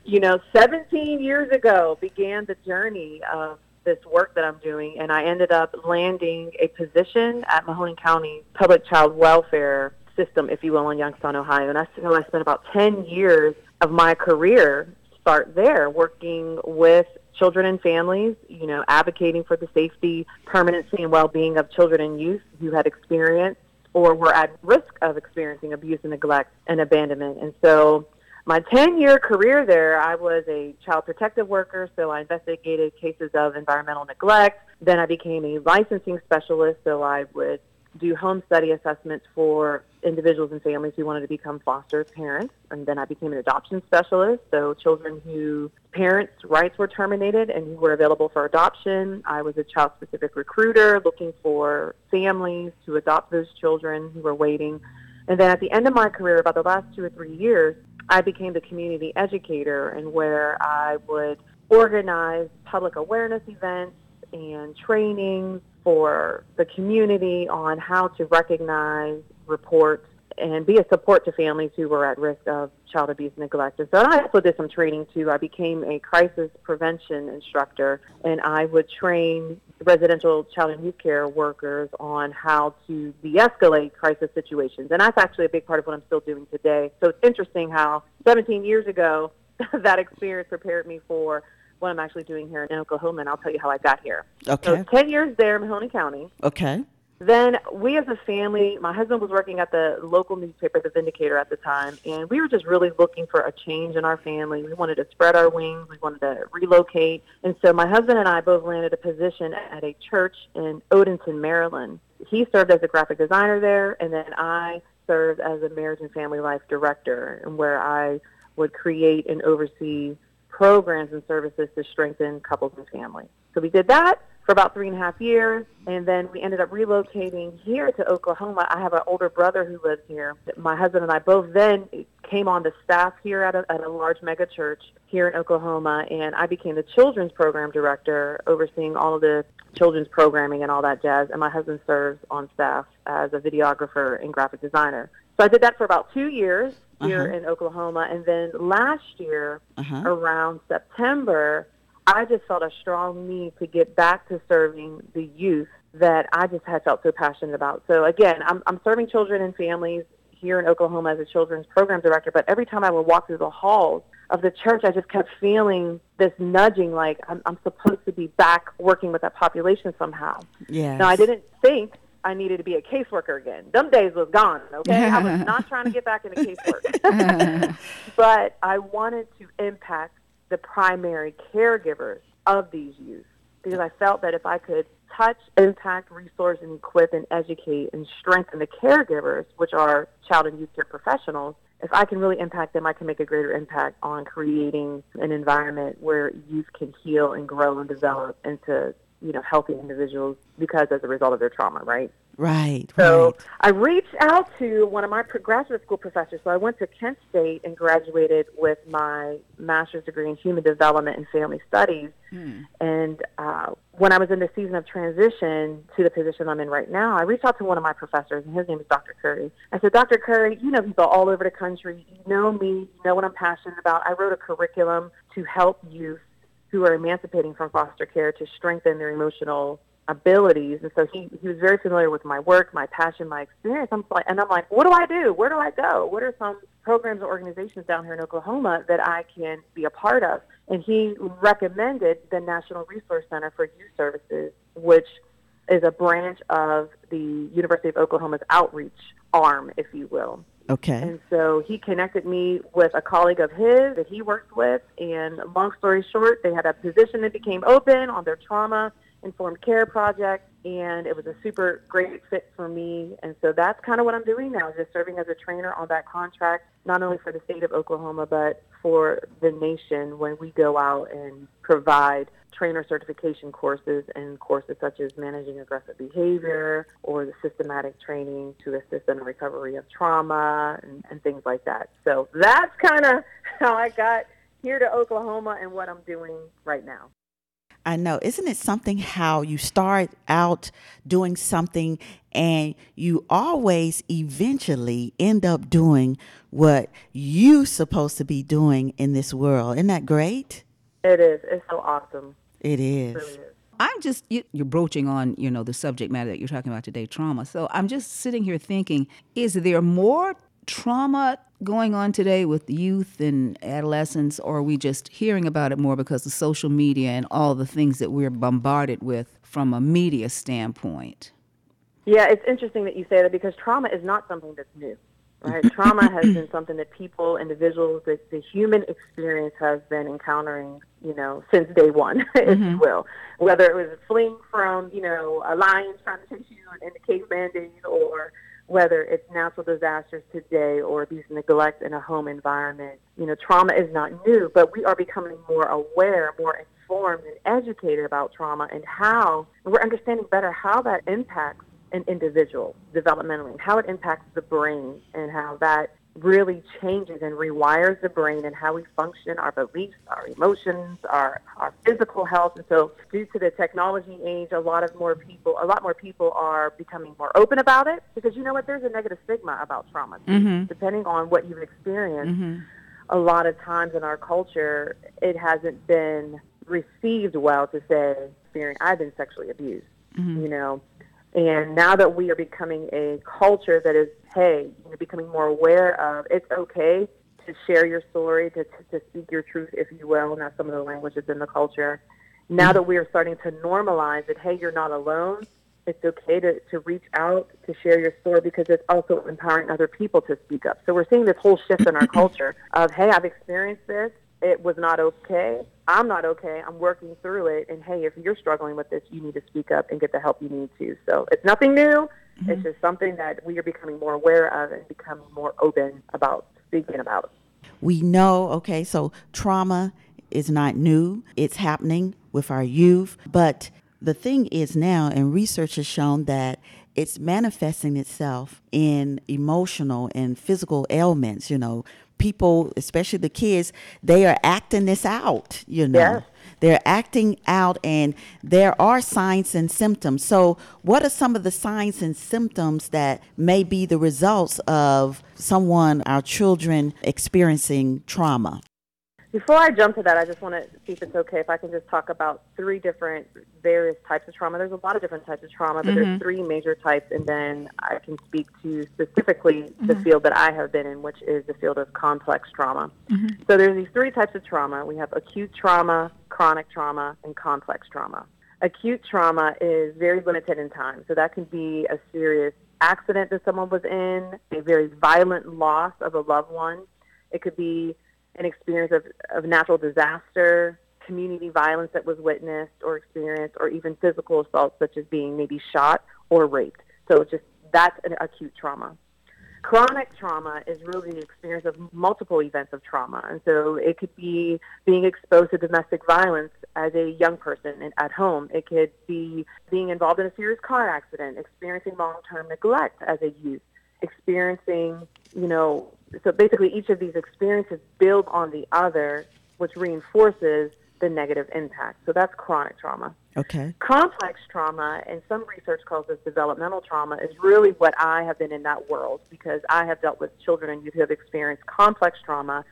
you know, 17 years ago began the journey of this work that I'm doing, and I ended up landing a position at Mahoning County Public Child Welfare System, if you will, in Youngstown, Ohio. And I, so I spent about 10 years of my career start there working with children and families, you know, advocating for the safety, permanency, and well-being of children and youth who had experienced or were at risk of experiencing abuse and neglect and abandonment. And so my 10 year career there, I was a child protective worker, so I investigated cases of environmental neglect. Then I became a licensing specialist, so I would do home study assessments for individuals and families who wanted to become foster parents. And then I became an adoption specialist, so children whose parents' rights were terminated and who were available for adoption. I was a child specific recruiter looking for families to adopt those children who were waiting. And then at the end of my career, about the last two or three years, I became the community educator and where I would organize public awareness events and trainings for the community on how to recognize, report, and be a support to families who were at risk of child abuse and neglect. And so I also did some training too. I became a crisis prevention instructor, and I would train residential child and youth care workers on how to de-escalate crisis situations. And that's actually a big part of what I'm still doing today. So it's interesting how 17 years ago, <laughs> that experience prepared me for what I'm actually doing here in Oklahoma, and I'll tell you how I got here. Okay. So 10 years there in Mahoning County. Okay. Then we as a family, my husband was working at the local newspaper, The Vindicator at the time, and we were just really looking for a change in our family. We wanted to spread our wings. We wanted to relocate. And so my husband and I both landed a position at a church in Odenton, Maryland. He served as a graphic designer there, and then I served as a marriage and family life director, and where I would create and oversee programs and services to strengthen couples and families. So we did that for about three and a half years, and then we ended up relocating here to Oklahoma. I have an older brother who lives here. My husband and I both then came on the staff here at a, at a large mega church here in Oklahoma, and I became the children's program director, overseeing all of the children's programming and all that jazz. And my husband serves on staff as a videographer and graphic designer. So I did that for about two years here uh-huh. in Oklahoma. And then last year, uh-huh. around September, I just felt a strong need to get back to serving the youth that I just had felt so passionate about. So again, I'm, I'm serving children and families here in Oklahoma as a children's program director, but every time I would walk through the halls of the church, I just kept feeling this nudging like I'm, I'm supposed to be back working with that population somehow. Yeah. Now, I didn't think I needed to be a caseworker again. Them days was gone, okay? I was <laughs> not trying to get back into casework. <laughs> <laughs> but I wanted to impact the primary caregivers of these youth because I felt that if I could touch, impact, resource, and equip and educate and strengthen the caregivers, which are child and youth care professionals, if I can really impact them, I can make a greater impact on creating an environment where youth can heal and grow and develop into you know, healthy individuals because as a result of their trauma, right? Right. So right. I reached out to one of my graduate school professors. So I went to Kent State and graduated with my master's degree in human development and family studies. And uh, when I was in the season of transition to the position I'm in right now, I reached out to one of my professors, and his name is Dr. Curry. I said, Dr. Curry, you know people all over the country. You know me. You know what I'm passionate about. I wrote a curriculum to help youth who are emancipating from foster care to strengthen their emotional abilities. And so he, he was very familiar with my work, my passion, my experience. I'm like, and I'm like, what do I do? Where do I go? What are some programs or organizations down here in Oklahoma that I can be a part of? And he recommended the National Resource Center for Youth Services, which is a branch of the University of Oklahoma's outreach arm, if you will. Okay. And so he connected me with a colleague of his that he worked with. And long story short, they had a position that became open on their trauma informed care project. And it was a super great fit for me. And so that's kind of what I'm doing now, just serving as a trainer on that contract, not only for the state of Oklahoma, but for the nation when we go out and provide trainer certification courses and courses such as managing aggressive behavior or the systematic training to assist in the recovery of trauma and, and things like that. So that's kind of <laughs> how I got here to Oklahoma and what I'm doing right now. I know. Isn't it something how you start out doing something and you always eventually end up doing what you supposed to be doing in this world? Isn't that great? It is. It's so awesome. It It is. really is. I'm just you, you're broaching on you know the subject matter that you're talking about today, trauma. So I'm just sitting here thinking, is there more trauma going on today with youth and adolescents, or are we just hearing about it more because of social media and all the things that we're bombarded with from a media standpoint? Yeah, it's interesting that you say that because trauma is not something that's new, right? trauma has been <clears throat> something that people, individuals, the, the human experience has been encountering, you know, since day one, <laughs> if you mm-hmm. will. Whether it was fleeing from, you know, a lion trying to chase you in the caveman days, or whether it's natural disasters today or abuse and neglect in a home environment. You know, trauma is not new, but we are becoming more aware, more informed and educated about trauma and how we're understanding better how that impacts an individual developmentally, how it impacts the brain, and how that really changes and rewires the brain and how we function, our beliefs, our emotions, our our physical health. And so, due to the technology age, a lot of more people, a lot more people are becoming more open about it because you know what? There's a negative stigma about trauma, mm-hmm. depending on what you've experienced. Mm-hmm. A lot of times in our culture, it hasn't been received well to say, "Experience, I've been sexually abused." Mm-hmm. You know, and now that we are becoming a culture that is, hey, you know, becoming more aware of it's okay to share your story, to, to, to speak your truth, if you will, and that's some of the language that's in the culture. Now that we are starting to normalize it, hey, you're not alone. It's okay to, to reach out, to share your story because it's also empowering other people to speak up. So we're seeing this whole shift in our <clears throat> culture of, hey, I've experienced this. It was not okay. I'm not okay. I'm working through it. And hey, if you're struggling with this, you need to speak up and get the help you need to. So it's nothing new. It's mm-hmm. just something that we are becoming more aware of and becoming more open about speaking about. We know, okay, so trauma is not new, it's happening with our youth. But the thing is now, and research has shown that it's manifesting itself in emotional and physical ailments, you know. People, especially the kids, they are acting this out, you know. Yes. They're acting out, and there are signs and symptoms. So, what are some of the signs and symptoms that may be the results of someone, our children, experiencing trauma? Before I jump to that, I just want to see if it's okay if I can just talk about three different various types of trauma. There's a lot of different types of trauma, but there's mm-hmm. three major types, and then I can speak to specifically the mm-hmm. field that I have been in, which is the field of complex trauma. Mm-hmm. So there's these three types of trauma. We have acute trauma, chronic trauma, and complex trauma. Acute trauma is very limited in time, so that can be a serious accident that someone was in, a very violent loss of a loved one. It could be an experience of, of natural disaster, community violence that was witnessed or experienced, or even physical assault, such as being maybe shot or raped. So it's just that's an acute trauma. Chronic trauma is really the experience of multiple events of trauma. And so it could be being exposed to domestic violence as a young person at home. It could be being involved in a serious car accident, experiencing long-term neglect as a youth, experiencing, you know, so basically each of these experiences build on the other, which reinforces the negative impact. So that's chronic trauma. Okay. Complex trauma, and some research calls this developmental trauma, is really what I have been in that world because I have dealt with children and youth who have experienced complex trauma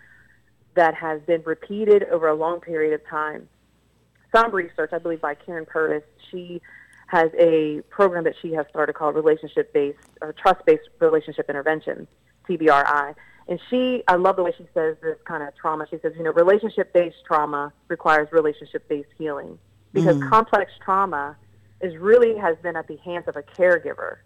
that has been repeated over a long period of time. Some research, I believe by Karyn Purvis, she has a program that she has started called relationship based or trust based relationship intervention, TBRI. And she, I love the way she says this kind of trauma. She says, you know, relationship based trauma requires relationship based healing because mm. complex trauma is really has been at the hands of a caregiver,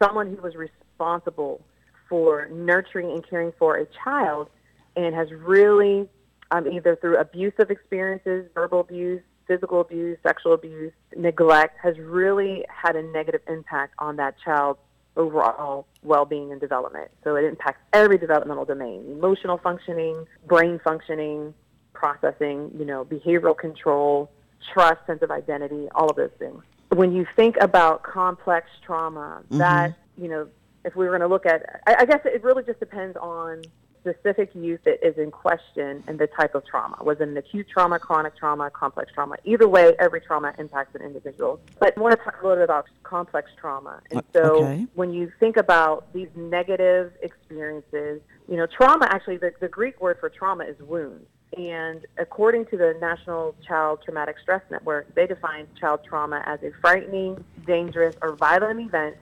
someone who was responsible for nurturing and caring for a child and has really um, either through abusive experiences, verbal abuse, physical abuse, sexual abuse, neglect, has really had a negative impact on that child's overall well-being and development. So it impacts every developmental domain, emotional functioning, brain functioning, processing, you know, behavioral control, trust, sense of identity, all of those things. When you think about complex trauma, mm-hmm. that, you know, if we were going to look at, I, I guess it really just depends on specific youth that is in question and the type of trauma. Was it an acute trauma, chronic trauma, complex trauma? Either way, every trauma impacts an individual. But I want to talk a little bit about complex trauma. And uh, so okay. when you think about these negative experiences, you know, trauma actually, the, the Greek word for trauma is wounds. And according to the National Child Traumatic Stress Network, they define child trauma as a frightening, dangerous, or violent event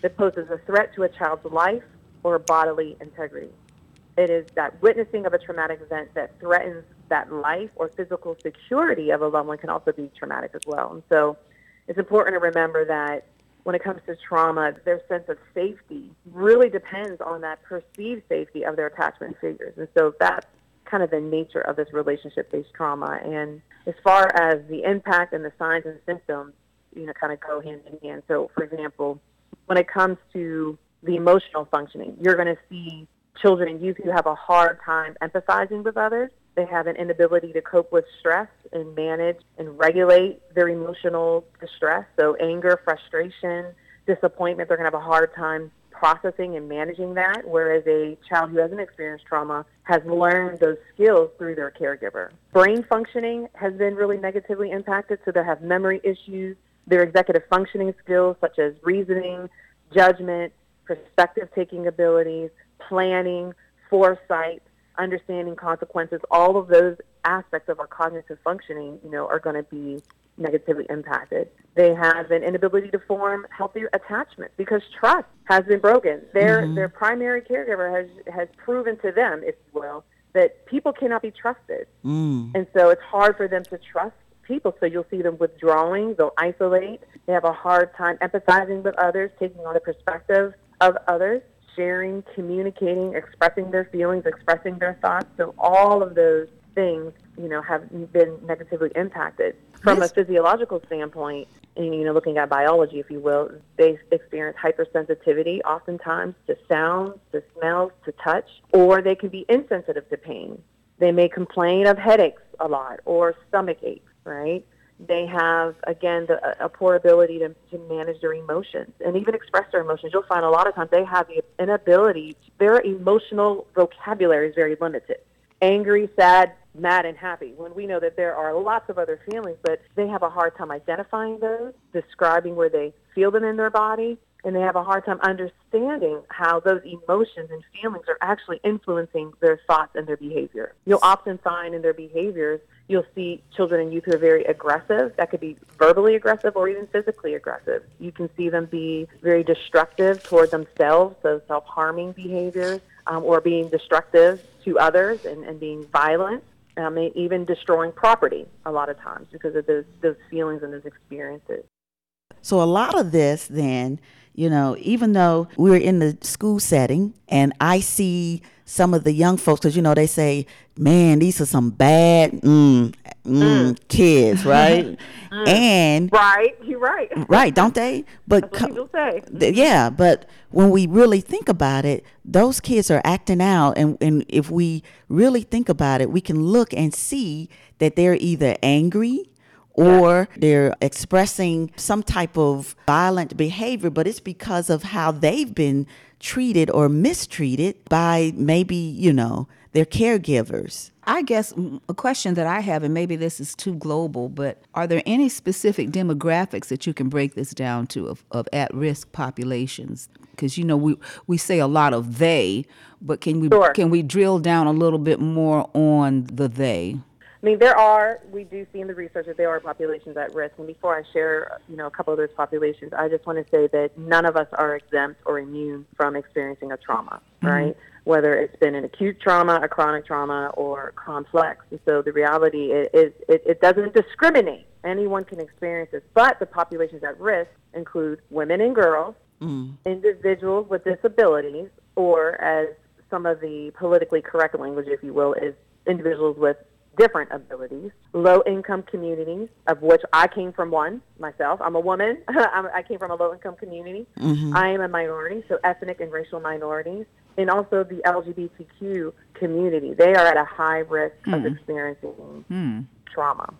that poses a threat to a child's life or bodily integrity. It is that witnessing of a traumatic event that threatens that life or physical security of a loved one can also be traumatic as well. And so it's important to remember that when it comes to trauma, their sense of safety really depends on that perceived safety of their attachment figures. And so that's kind of the nature of this relationship based trauma. And as far as the impact and the signs and symptoms, you know, kind of go hand in hand. So, for example, when it comes to the emotional functioning, you're going to see children and youth who have a hard time empathizing with others. They have an inability to cope with stress and manage and regulate their emotional distress. So, anger, frustration, disappointment, they're going to have a hard time processing and managing that, whereas a child who hasn't experienced trauma has learned those skills through their caregiver. Brain functioning has been really negatively impacted, so they have memory issues. Their executive functioning skills, such as reasoning, judgment, perspective taking abilities, planning, foresight, understanding consequences, all of those aspects of our cognitive functioning, you know, are going to be negatively impacted. They have an inability to form healthy attachments because trust has been broken. Their mm-hmm. their primary caregiver has has proven to them, if you will, that people cannot be trusted, mm. and so it's hard for them to trust people. So you'll see them withdrawing. They'll isolate. They have a hard time empathizing with others, taking on the perspective of others, sharing, communicating, expressing their feelings, expressing their thoughts. So all of those things, you know, have been negatively impacted. From a physiological standpoint, and, you know, looking at biology, if you will, they experience hypersensitivity oftentimes to sounds, to smells, to touch, or they can be insensitive to pain. They may complain of headaches a lot or stomach aches, right? They have, again, the, a poor ability to, to manage their emotions and even express their emotions. You'll find a lot of times they have the inability, their emotional vocabulary is very limited angry, sad, mad, and happy when we know that there are lots of other feelings, but they have a hard time identifying those, describing where they feel them in their body, and they have a hard time understanding how those emotions and feelings are actually influencing their thoughts and their behavior. You'll often find in their behaviors, you'll see children and youth who are very aggressive. That could be verbally aggressive or even physically aggressive. You can see them be very destructive toward themselves, so self harming behaviors, um, or being destructive to others and, and being violent, um, even destroying property a lot of times because of those, those feelings and those experiences. So, a lot of this, then, you know, even though we're in the school setting and I see some of the young folks, because you know they say, "Man, these are some bad mm, mm, kids," <laughs> right? And Right, you're right. right, don't they? But people say. th- yeah, but when we really think about it, those kids are acting out, and, and if we really think about it, we can look and see that they're either angry or they're expressing some type of violent behavior, but it's because of how they've been treated or mistreated by maybe, you know, their caregivers. I guess a question that I have, and maybe this is too global, but are there any specific demographics that you can break this down to of, of at risk populations? Because you know we we say a lot of they, but can we Sure. can we drill down a little bit more on the they? I mean, there are, we do see in the research that there are populations at risk. And before I share, you know, a couple of those populations, I just want to say that none of us are exempt or immune from experiencing a trauma, mm-hmm. right? Whether it's been an acute trauma, a chronic trauma, or complex. And so the reality is, it, it doesn't discriminate. Anyone can experience this. But the populations at risk include women and girls, mm. individuals with disabilities, or as some of the politically correct language, if you will, is individuals with different abilities, low income communities, of which I came from one myself. I'm a woman. <laughs> I'm, I came from a low income community. Mm-hmm. I am a minority, so ethnic and racial minorities, and also the LGBTQ community. They are at a high risk of mm-hmm. experiencing hmm. trauma.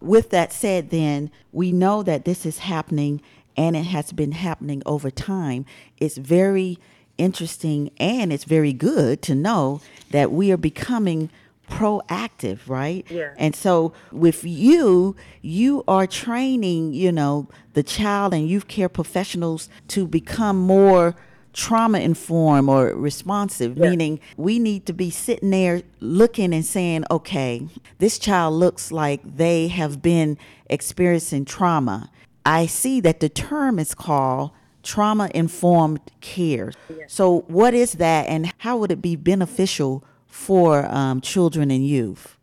with that said, then we know that this is happening and it has been happening over time. It's very interesting and it's very good to know that we are becoming proactive, right? Yeah. And so with you, you are training, you know, the child and youth care professionals to become more trauma informed or responsive, meaning we need to be sitting there looking and saying, okay, this child looks like they have been experiencing trauma. I see that the term is called trauma informed care. So, what is that and how would it be beneficial for um, children and youth?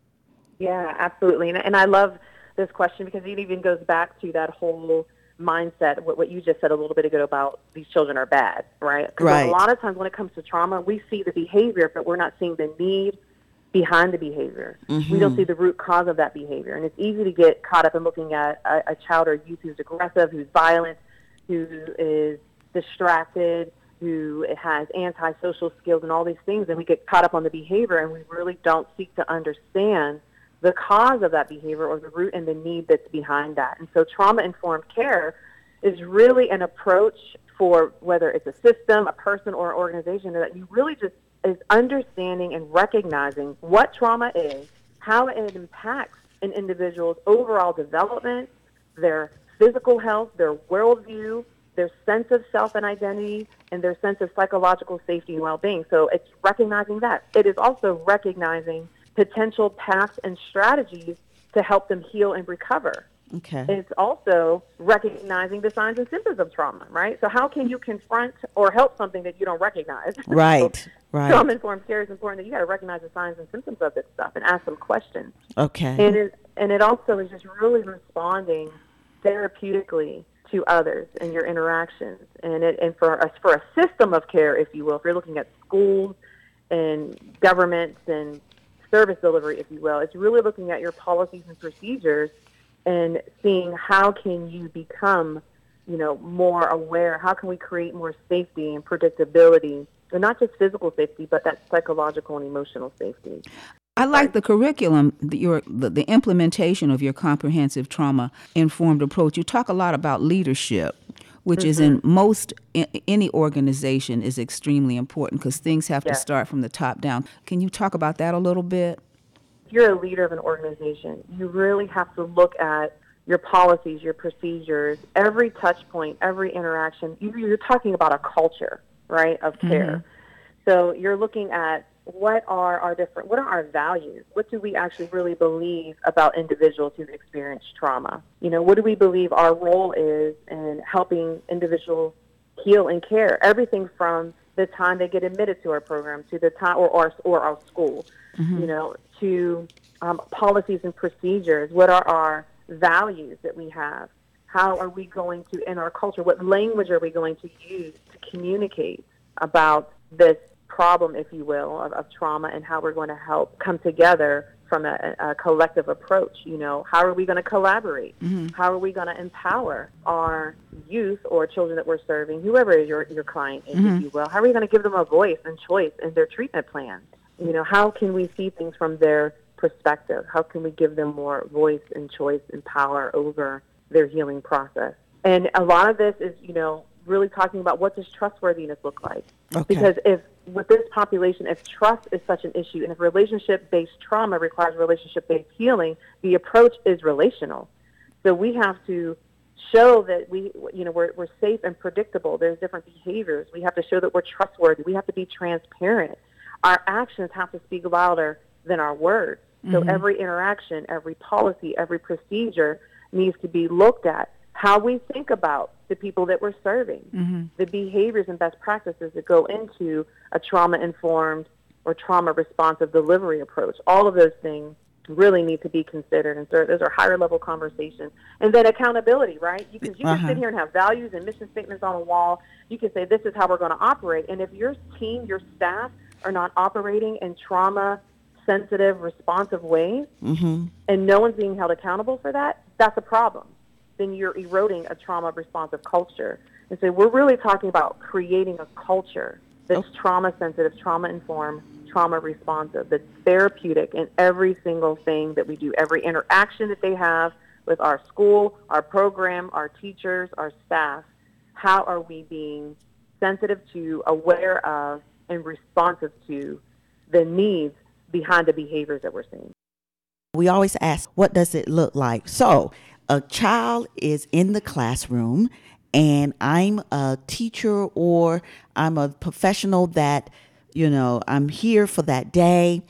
Yeah, absolutely. And, and I love this question because it even goes back to that whole mindset, what, what you just said a little bit ago about these children are bad, right? Right. A lot of times when it comes to trauma, we see the behavior, but we're not seeing the need behind the behavior. We don't see the root cause of that behavior. And it's easy to get caught up in looking at a, a child or youth who's aggressive, who's violent, who is distracted, who has antisocial skills and all these things, and we get caught up on the behavior and we really don't seek to understand the cause of that behavior or the root and the need that's behind that. And so trauma informed care is really an approach for whether it's a system, a person, or an organization that you really just is understanding and recognizing what trauma is, how it impacts an individual's overall development, their physical health, their worldview, their sense of self and identity, and their sense of psychological safety and well-being. So it's recognizing that. It is also recognizing potential paths and strategies to help them heal and recover. Okay. It's also recognizing the signs and symptoms of trauma, right? So how can you confront or help something that you don't recognize? <laughs> Right. Right. Trauma informed care is important that you got to recognize the signs and symptoms of this stuff and ask some questions. Okay. And it, and it also is just really responding therapeutically to others and your interactions. And it and for us for a system of care, if you will, if you're looking at schools and governments and service delivery, if you will, it's really looking at your policies and procedures and seeing how can you become, you know, more aware. How can we create more safety and predictability, and not just physical safety, but that psychological and emotional safety. I like the curriculum, the, your the, the implementation of your comprehensive trauma informed approach. You talk a lot about leadership, which is in mm-hmm. most in, any organization is extremely important because things have to start from the top down. Can you talk about that a little bit? if you're a leader of an organization, you really have to look at your policies, your procedures, every touch point, every interaction. You- You're talking about a culture, right, of care. Mm-hmm. So you're looking at what are our different, what are our values? What do we actually really believe about individuals who've experienced trauma? You know, what do we believe our role is in helping individuals heal and care? Everything from the time they get admitted to our program to the time, or our, or our school, you know, to um, policies and procedures. What are our values that we have? How are we going to, in our culture, what language are we going to use to communicate about this problem, if you will, of, of trauma and how we're going to help come together from a, a collective approach. You know, how are we going to collaborate? Mm-hmm. How are we going to empower our youth or children that we're serving, whoever your, your client is, if mm-hmm. you will? How are we going to give them a voice and choice in their treatment plan? You know, how can we see things from their perspective? How can we give them more voice and choice and power over their healing process? And a lot of this is, you know, really talking about what does trustworthiness look like? Okay. Because if with this population, if trust is such an issue, and if relationship-based trauma requires relationship-based healing, the approach is relational. So we have to show that we, you know, we're, we're safe and predictable. There's different behaviors. We have to show that we're trustworthy. We have to be transparent. Our actions have to speak louder than our words. So mm-hmm. every interaction, every policy, every procedure needs to be looked at. How we think about the people that we're serving, mm-hmm. the behaviors and best practices that go into a trauma-informed or trauma-responsive delivery approach. All of those things really need to be considered, and so those are higher-level conversations. And then accountability, right? You can you can sit uh-huh. here and have values and mission statements on a wall. You can say this is how we're going to operate, and if your team, your staff, are not operating in trauma sensitive, responsive ways, mm-hmm. and no one's being held accountable for that, that's a problem. Then you're eroding a trauma responsive culture. And so we're really talking about creating a culture that's trauma sensitive, trauma informed, trauma responsive, that's therapeutic in every single thing that we do, every interaction that they have with our school, our program, our teachers, our staff. How are we being sensitive to, aware of, and responsive to the needs behind the behaviors that we're seeing? We always ask, what does it look like? So, a child is in the classroom, and I'm a teacher or I'm a professional that, you know, I'm here for that day.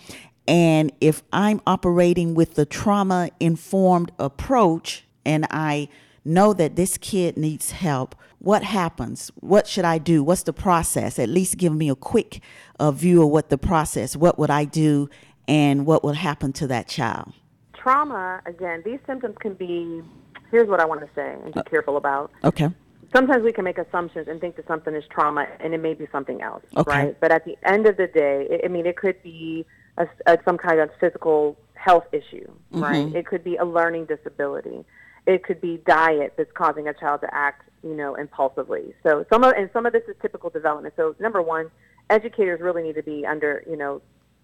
And if I'm operating with the trauma informed approach and I know that this kid needs help, what happens? What should I do? What's the process? At least give me a quick uh, view of what the process, what would I do, and what would happen to that child. Trauma, again, these symptoms can be, here's what I want to say and be uh, careful about. Okay. Sometimes we can make assumptions and think that something is trauma and it may be something else, Okay. right? But at the end of the day, I- I mean, it could be a, a, some kind of physical health issue, mm-hmm. right? It could be a learning disability. It could be diet that's causing a child to act, you know, impulsively. So some of and some of this is typical development. So number one, educators really need to be under, you know,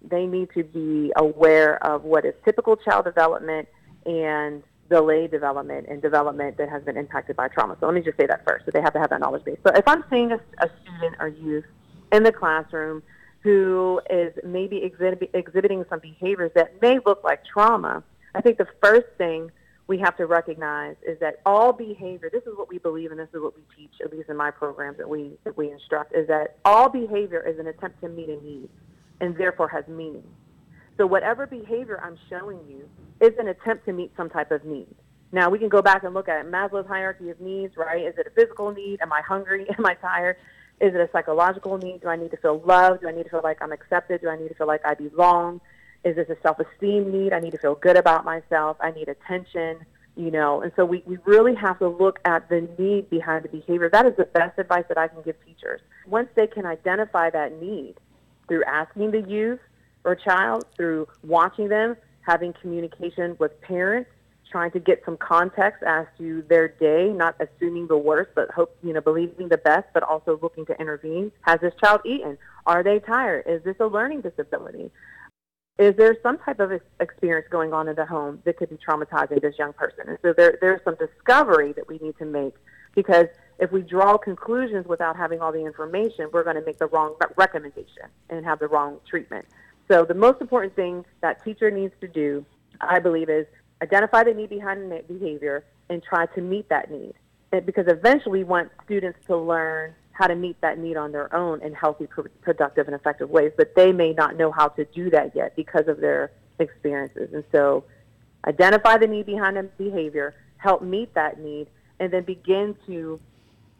they need to be aware of what is typical child development and delayed development and development that has been impacted by trauma. So let me just say that first. So they have to have that knowledge base. So if I'm seeing a, a student or youth in the classroom who is maybe exhibit, exhibiting some behaviors that may look like trauma, I think the first thing we have to recognize is that all behavior, this is what we believe and this is what we teach, at least in my programs that we, that we instruct, is that all behavior is an attempt to meet a need and therefore has meaning. So whatever behavior I'm showing you is an attempt to meet some type of need. Now we can go back and look at Maslow's hierarchy of needs, right? Is it a physical need? Am I hungry? <laughs> Am I tired? Is it a psychological need? Do I need to feel loved? Do I need to feel like I'm accepted? Do I need to feel like I belong? Is this a self-esteem need? I need to feel good about myself. I need attention, you know. And so we, we really have to look at the need behind the behavior. That is the best advice that I can give teachers. Once they can identify that need through asking the youth or child, through watching them, having communication with parents, trying to get some context as to their day, not assuming the worst, but hope, you know, believing the best, but also looking to intervene. Has this child eaten? Are they tired? Is this a learning disability? Is there some type of experience going on in the home that could be traumatizing this young person? And so there, there's some discovery that we need to make because if we draw conclusions without having all the information, we're going to make the wrong recommendation and have the wrong treatment. So the most important thing that teacher needs to do, I believe, is identify the need behind the behavior and try to meet that need. Because eventually we want students to learn how to meet that need on their own in healthy, productive, and effective ways, but they may not know how to do that yet because of their experiences. And so identify the need behind the behavior, help meet that need, and then begin to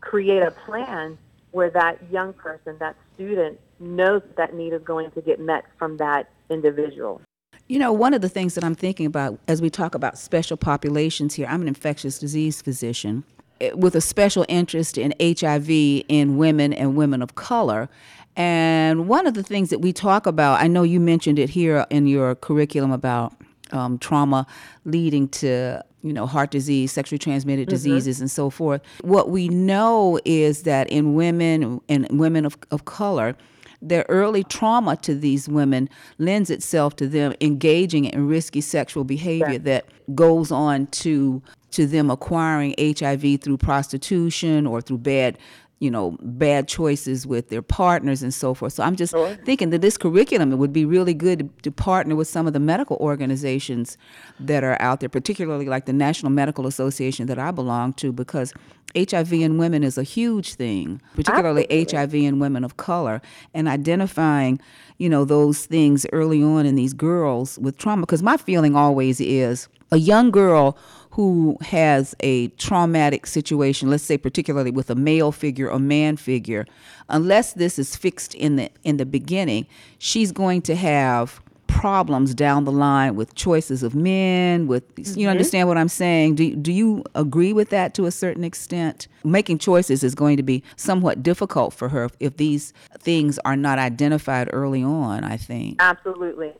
create a plan where that young person, that student, knows that need is going to get met from that individual. You know, one of the things that I'm thinking about as we talk about special populations here, I'm an infectious disease physician eh, with a special interest in HIV in women and women of color. And one of the things that we talk about, I know you mentioned it here in your curriculum about um, trauma leading to you know heart disease sexually transmitted mm-hmm. diseases and so forth. What we know is that in women and women of, of color their early trauma to these women lends itself to them engaging in risky sexual behavior that goes on to to them acquiring HIV through prostitution or through bad you know bad choices with their partners and so forth. So i'm just thinking that this curriculum it would be really good to, to partner with some of the medical organizations that are out there particularly like the national medical association that i belong to because hiv in women is a huge thing particularly hiv in women of color and identifying you know those things early on in these girls with trauma. Because my feeling always is a young girl who has a traumatic situation, let's say particularly with a male figure or man figure, unless this is fixed in the in the beginning, she's going to have problems down the line with choices of men with you mm-hmm. understand what i'm saying? Do, do you agree with that to a certain extent? Making choices is going to be somewhat difficult for her if, if these things are not identified early on i think. Absolutely.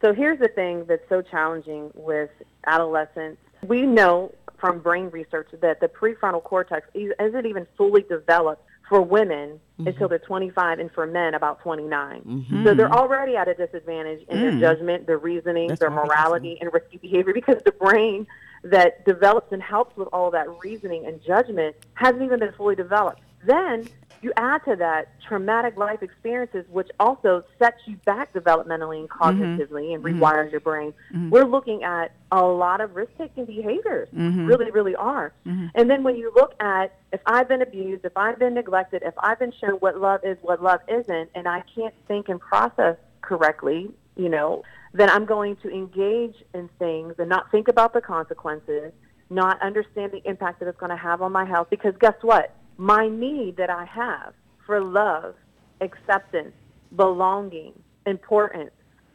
So here's the thing that's so challenging with adolescents. We know from brain research that the prefrontal cortex is- isn't even fully developed for women mm-hmm. until they're 25 and for men about 29. Mm-hmm. So they're already at a disadvantage in their mm. judgment, their reasoning, That's their morality, and risky behavior because the brain that develops and helps with all that reasoning and judgment hasn't even been fully developed. Then you add to that traumatic life experiences, which also sets you back developmentally and mm-hmm. cognitively and mm-hmm. rewires your brain. Mm-hmm. We're looking at a lot of risk taking behaviors, really, really are. And then when you look at if I've been abused, if I've been neglected, if I've been shown what love is, what love isn't, and I can't think and process correctly, you know, then I'm going to engage in things and not think about the consequences, not understand the impact that it's going to have on my health. Because guess what? My need that I have for love, acceptance, belonging, importance,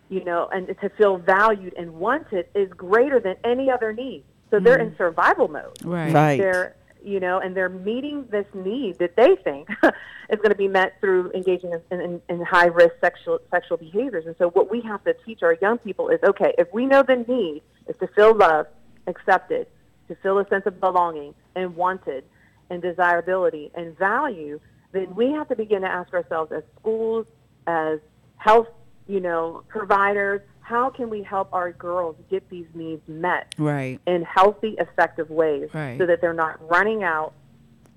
you know, and to feel valued and wanted is greater than any other need. So they're in mm. survival mode right Right. they're you know and they're meeting this need that they think <laughs> is going to be met through engaging in, in, in high risk sexual sexual behaviors and so what we have to teach our young people is okay if we know the need is to feel loved accepted to feel a sense of belonging and wanted and desirability and value then we have to begin to ask ourselves as schools as health you know providers how can we help our girls get these needs met right in healthy, effective ways Right. so that they're not running out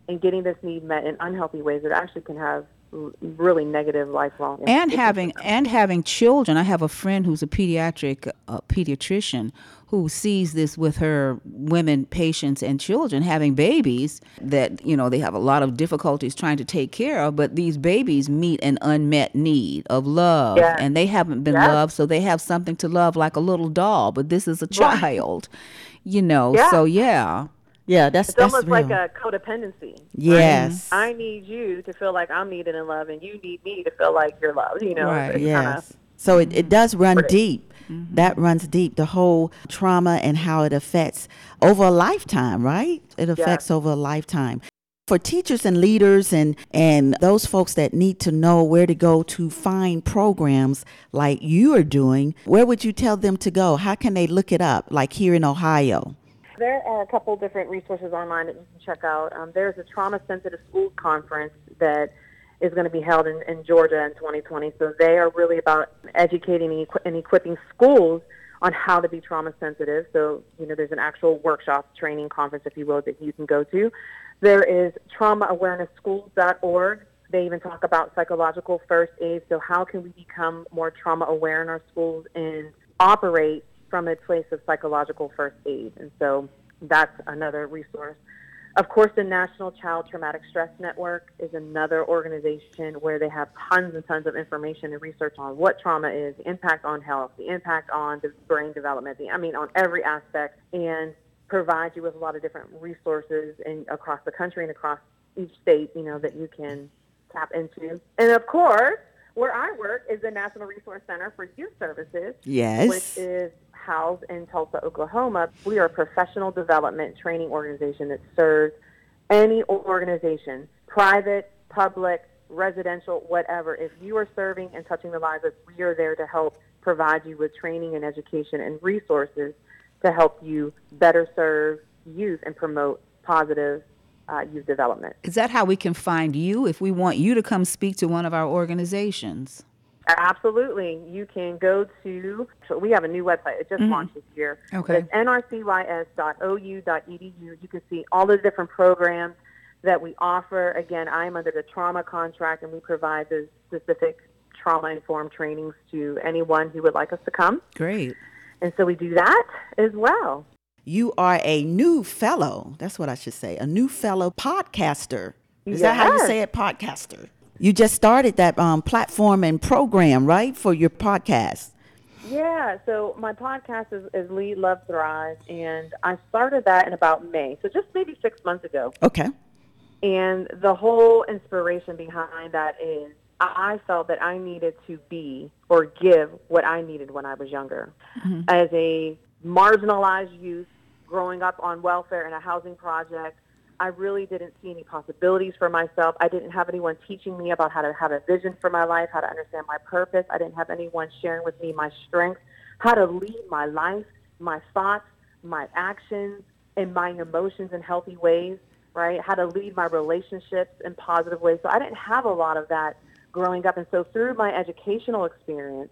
and getting this need met in unhealthy ways that actually can have really negative lifelong and having and having children i have a friend who's a pediatric uh, pediatrician who sees this with her women patients and children having babies that you know they have a lot of difficulties trying to take care of but these babies meet an unmet need of love Yes. and they haven't been Yes. loved so they have something to love like a little doll but this is a Right. child you know Yeah. so yeah Yeah, that's It's that's almost real. like a codependency. right? yes. I need you to feel like I'm needed and loved, and you need me to feel like you're loved. You know, Right. It's Yes. kinda- So it, it does run Pretty. deep. Mm-hmm. That runs deep. The whole trauma and how it affects over a lifetime, right? It affects over a lifetime. For teachers and leaders and, and those folks that need to know where to go to find programs like you are doing, where would you tell them to go? How can they look it up, like here in Ohio? There are a couple different resources online that you can check out. Um, there's a trauma sensitive schools conference that is going to be held in, in Georgia in 2020. So they are really about educating and, and equipping schools on how to be trauma sensitive. So, you know, there's an actual workshop, training conference, if you will, that you can go to. There is traumaawarenessschools.org. They even talk about psychological first aid. So how can we become more trauma aware in our schools and operate from a place of psychological first aid? And so that's another resource. Of course, the National Child Traumatic Stress Network is another organization where they have tons and tons of information and research on what trauma is, the impact on health, the impact on the brain development, the, I mean, on every aspect, and provide you with a lot of different resources in, across the country and across each state, you know, that you can tap into. And of course, where I work is the National Resource Center for Youth Services, Yes. which is in Tulsa, Oklahoma. We are a professional development training organization that serves any organization, private, public, residential, whatever. If you are serving and touching the lives of, we are there to help provide you with training and education and resources to help you better serve youth and promote positive uh, youth development. Is that how we can find you if we want you to come speak to one of our organizations? Absolutely. You can go to, so we have a new website. It just Mhm. launched this year. Okay. It's nrcys.ou.edu. You can see all the different programs that we offer. Again, I'm under the trauma contract, and we provide the specific trauma-informed trainings to anyone who would like us to come. Great. And so we do that as well. You are a new fellow. That's what I should say. A new fellow podcaster. Is that how you say it? Podcaster. You just started that um, platform and program, right, for your podcast. Yeah, so my podcast is, is Lead, Love, Thrive, and I started that in about May, so just maybe six months ago. Okay. And the whole inspiration behind that is I felt that I needed to be or give what I needed when I was younger. As a marginalized youth growing up on welfare in a housing project, I really didn't see any possibilities for myself. I didn't have anyone teaching me about how to have a vision for my life, how to understand my purpose. I didn't have anyone sharing with me my strengths, how to lead my life, my thoughts, my actions, and my emotions in healthy ways, right? How to lead my relationships in positive ways. So I didn't have a lot of that growing up. And so through my educational experience,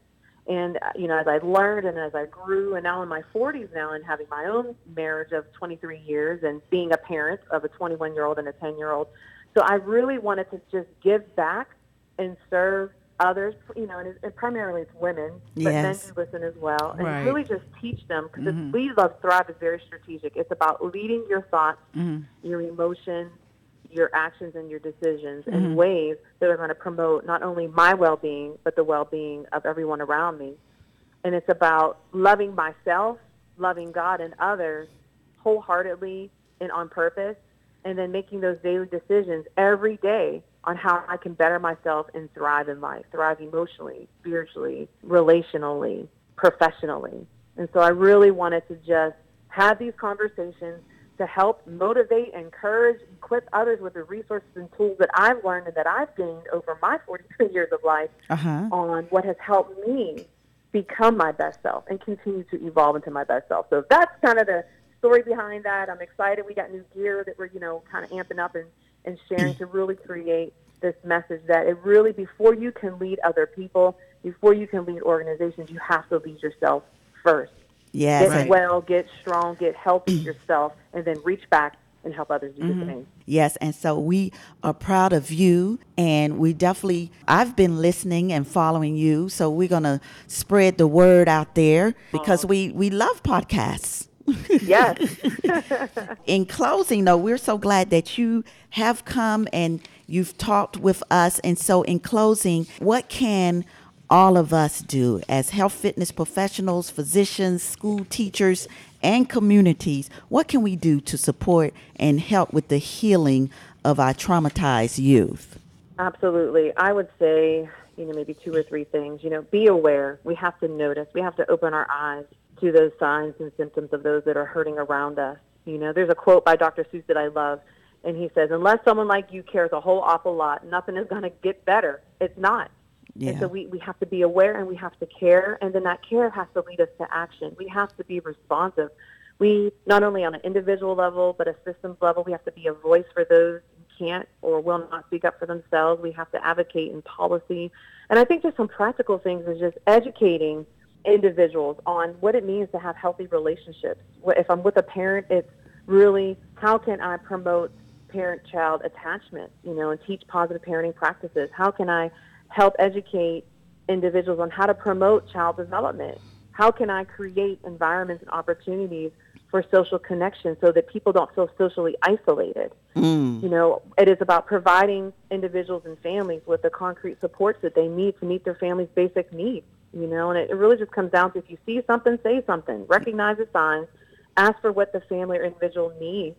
and uh, you know, as I learned and as I grew, and now in my 40s now, and having my own marriage of 23 years, and being a parent of a 21 year old and a 10 year old, so I really wanted to just give back and serve others. You know, and, it, and primarily it's women, but men Yes. do listen as well, and Right. really just teach them because Lead, Love, Thrive is very strategic. It's about leading your thoughts, your emotions, your actions and your decisions in mm-hmm. ways that are going to promote not only my well-being but the well-being of everyone around me. And it's about loving myself loving god and others wholeheartedly and on purpose and then making those daily decisions every day on how i can better myself and thrive in life thrive emotionally spiritually relationally professionally. And so i really wanted to just have these conversations to help motivate, encourage, equip others with the resources and tools that I've learned and that I've gained over my 43 <laughs> years of life Uh-huh. on what has helped me become my best self and continue to evolve into my best self. So that's kind of the story behind that. I'm excited. We got new gear that we're, you know, kind of amping up and, and sharing <clears throat> to really create this message that it really, before you can lead other people, before you can lead organizations, you have to lead yourself first. Yes. Get and- well, get strong, get healthy mm. yourself, and then reach back and help others do the mm-hmm. same. Yes, and so we are proud of you, and we definitely, I've been listening and following you, so we're going to spread the word out there because we, we love podcasts. Yes. <laughs> In closing, though, we're so glad that you have come and you've talked with us. And so, in closing, what can all of us do as health fitness professionals, physicians, school teachers, and communities? What can we do to support and help with the healing of our traumatized youth? Absolutely. I would say, you know, maybe two or three things. You know, be aware. We have to notice. We have to open our eyes to those signs and symptoms of those that are hurting around us. You know, there's a quote by Dr. Seuss that I love, and he says, unless someone like you cares a whole awful lot, nothing is going to get better. It's not. And so we, we have to be aware and we have to care, and then that care has to lead us to action. We have to be responsive. We, not only on an individual level, but a systems level, we have to be a voice for those who can't or will not speak up for themselves. We have to advocate in policy. And I think just some practical things is just educating individuals on what it means to have healthy relationships. If I'm with a parent, it's really how can I promote parent-child attachment, you know, and teach positive parenting practices? How can I help educate individuals on how to promote child development? How can I create environments and opportunities for social connection so that people don't feel socially isolated? Mm. You know, it is about providing individuals and families with the concrete supports that they need to meet their family's basic needs. You know, and it, it really just comes down to if you see something, say something, recognize the signs, ask for what the family or individual needs,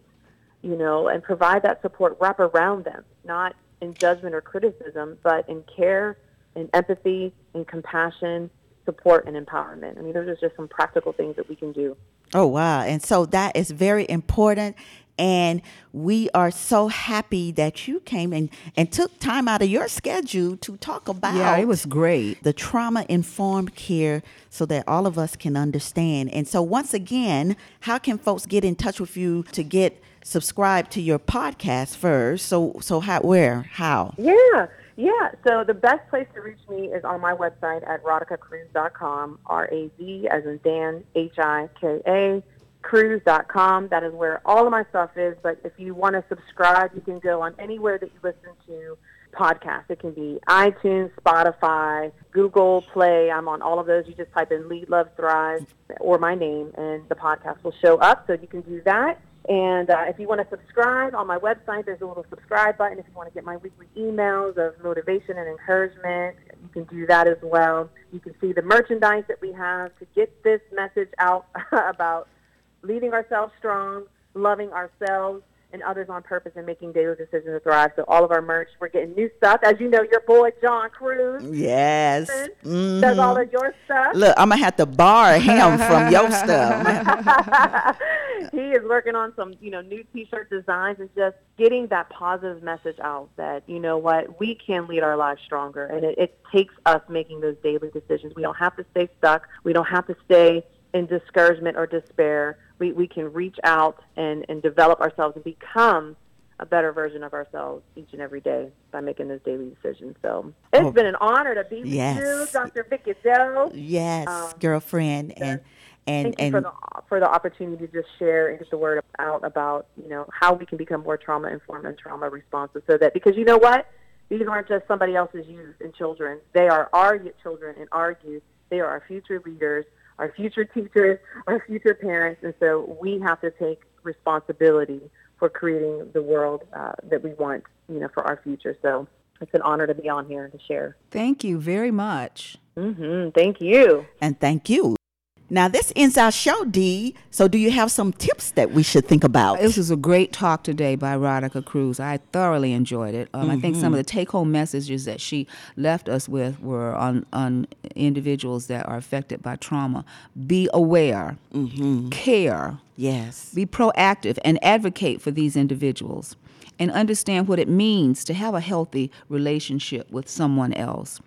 you know, and provide that support, wrap around them, not in judgment or criticism, but in care and empathy and compassion, support and empowerment. I mean, those are just some practical things that we can do. Oh, wow. And so that is very important. And we are so happy that you came and, and took time out of your schedule to talk about Yeah, it was great. the trauma informed care so that all of us can understand. And so, once again, how can folks get in touch with you to get subscribed to your podcast first? So, so how, where, how? Yeah, yeah. So the best place to reach me is on my website at radhikacruz.com, R-A-Z as in Dan, H-I-K-A, cruise.com. That is where all of my stuff is. But if you want to subscribe, you can go on anywhere that you listen to podcasts. It can be iTunes, Spotify, Google Play. I'm on all of those. You just type in Lead, Love, Thrive or my name, and the podcast will show up. So you can do that. And uh, if you want to subscribe on my website, there's a little subscribe button. If you want to get my weekly emails of motivation and encouragement, you can do that as well. You can see the merchandise that we have to get this message out <laughs> about leading ourselves strong, loving ourselves and others on purpose, and making daily decisions to thrive. So all of our merch, we're getting new stuff. As you know, your boy John Cruz Yes. does all of mm-hmm. your stuff. Look, I'm going to have to borrow him from your <laughs> stuff. <laughs> he is working on some, you know, new T-shirt designs and just getting that positive message out that you know what we can lead our lives stronger, and it, it takes us making those daily decisions. We don't have to stay stuck. We don't have to stay in discouragement or despair. We we can reach out and and develop ourselves and become a better version of ourselves each and every day by making those daily decisions. So it's Oh. been an honor to be with you, Dr. Vicky Doe. Yes, Um, girlfriend. And, and, Thank you and for the for the opportunity to just share and get the word out about you know how we can become more trauma informed and trauma responsive. So that because you know what, these aren't just somebody else's youth and children; they are our children and our youth. They are our future leaders, our future teachers, our future parents, and so we have to take responsibility for creating the world uh, that we want, you know, for our future. So it's an honor to be on here and to share. Thank you very much. Mm-hmm. Thank you. and thank you. Now, this ends our show, Dee. So, do you have some tips that we should think about? This was a great talk today by Radhika Cruz. I thoroughly enjoyed it. Um, I think some of the take-home messages that she left us with were on on individuals that are affected by trauma. Be aware, care, yes. be proactive, and advocate for these individuals, and understand what it means to have a healthy relationship with someone else.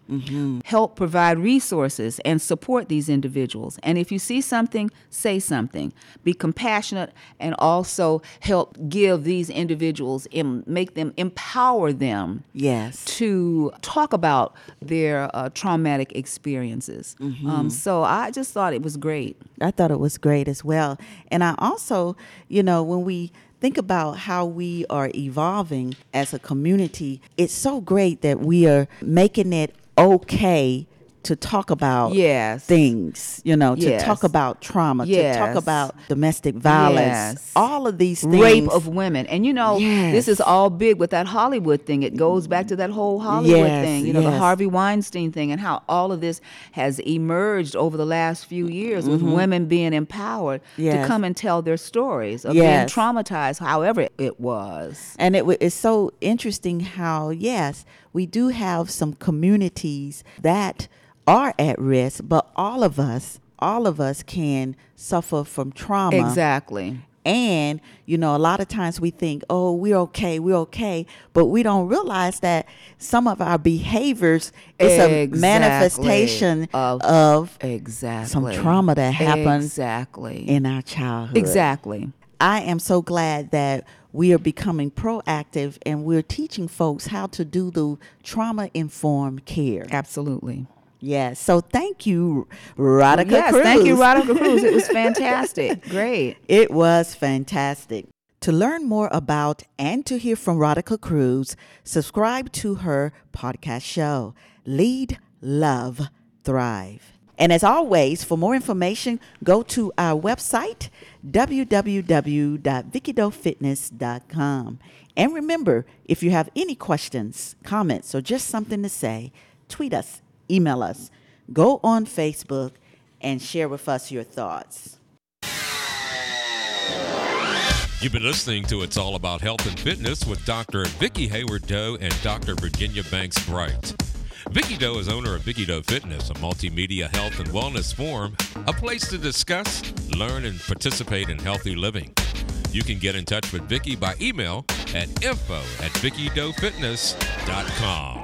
Help provide resources and support these individuals. And if you see something, say something. Be compassionate and also help give these individuals, and make them, empower them Yes. to talk about their uh, traumatic experiences. Um, so I just thought it was great. I thought it was great as well. And I also, you know, when we think about how we are evolving as a community, it's so great that we are making it okay to talk about Yes. things, you know, to Yes. talk about trauma, to talk about domestic violence, Yes. all of these things. rape of women. And you know, this is all big with that Hollywood thing. It goes back to that whole Hollywood Yes, thing, you know, the. Harvey Weinstein thing, and how all of this has emerged over the last few years with women being empowered to Mm-hmm. Come and tell their stories of Yes. being traumatized, however it was. And it wa- it's so interesting how, yes, we do have some communities that are at risk, but all of us, all of us can suffer from trauma. Exactly. And, you know, a lot of times we think, oh, we're okay, we're okay. But we don't realize that some of our behaviors is a manifestation Of- of Exactly. Some trauma that happened Exactly. in our childhood. exactly. I am so glad that we are becoming proactive and we're teaching folks how to do the trauma informed care. Absolutely. Yes. So thank you, Radhika yes, Cruz. thank you, Radhika Cruz. It was <laughs> fantastic. Great. It was fantastic. To learn more about and to hear from Radhika Cruz, subscribe to her podcast show, Lead, Love, Thrive. And as always, for more information, go to our website, www.vickydoefitness.com. And remember, if you have any questions, comments, or just something to say, tweet us, email us, go on Facebook, and share with us your thoughts. You've been listening to It's All About Health and Fitness with Dr. Vicky Hayward Doe and Dr. Virginia Banks Bright. Vicky Doe is owner of Vicky Doe Fitness, a multimedia health and wellness forum, a place to discuss, learn, and participate in healthy living. You can get in touch with Vicki by email at info at VickiDoeFitness.com.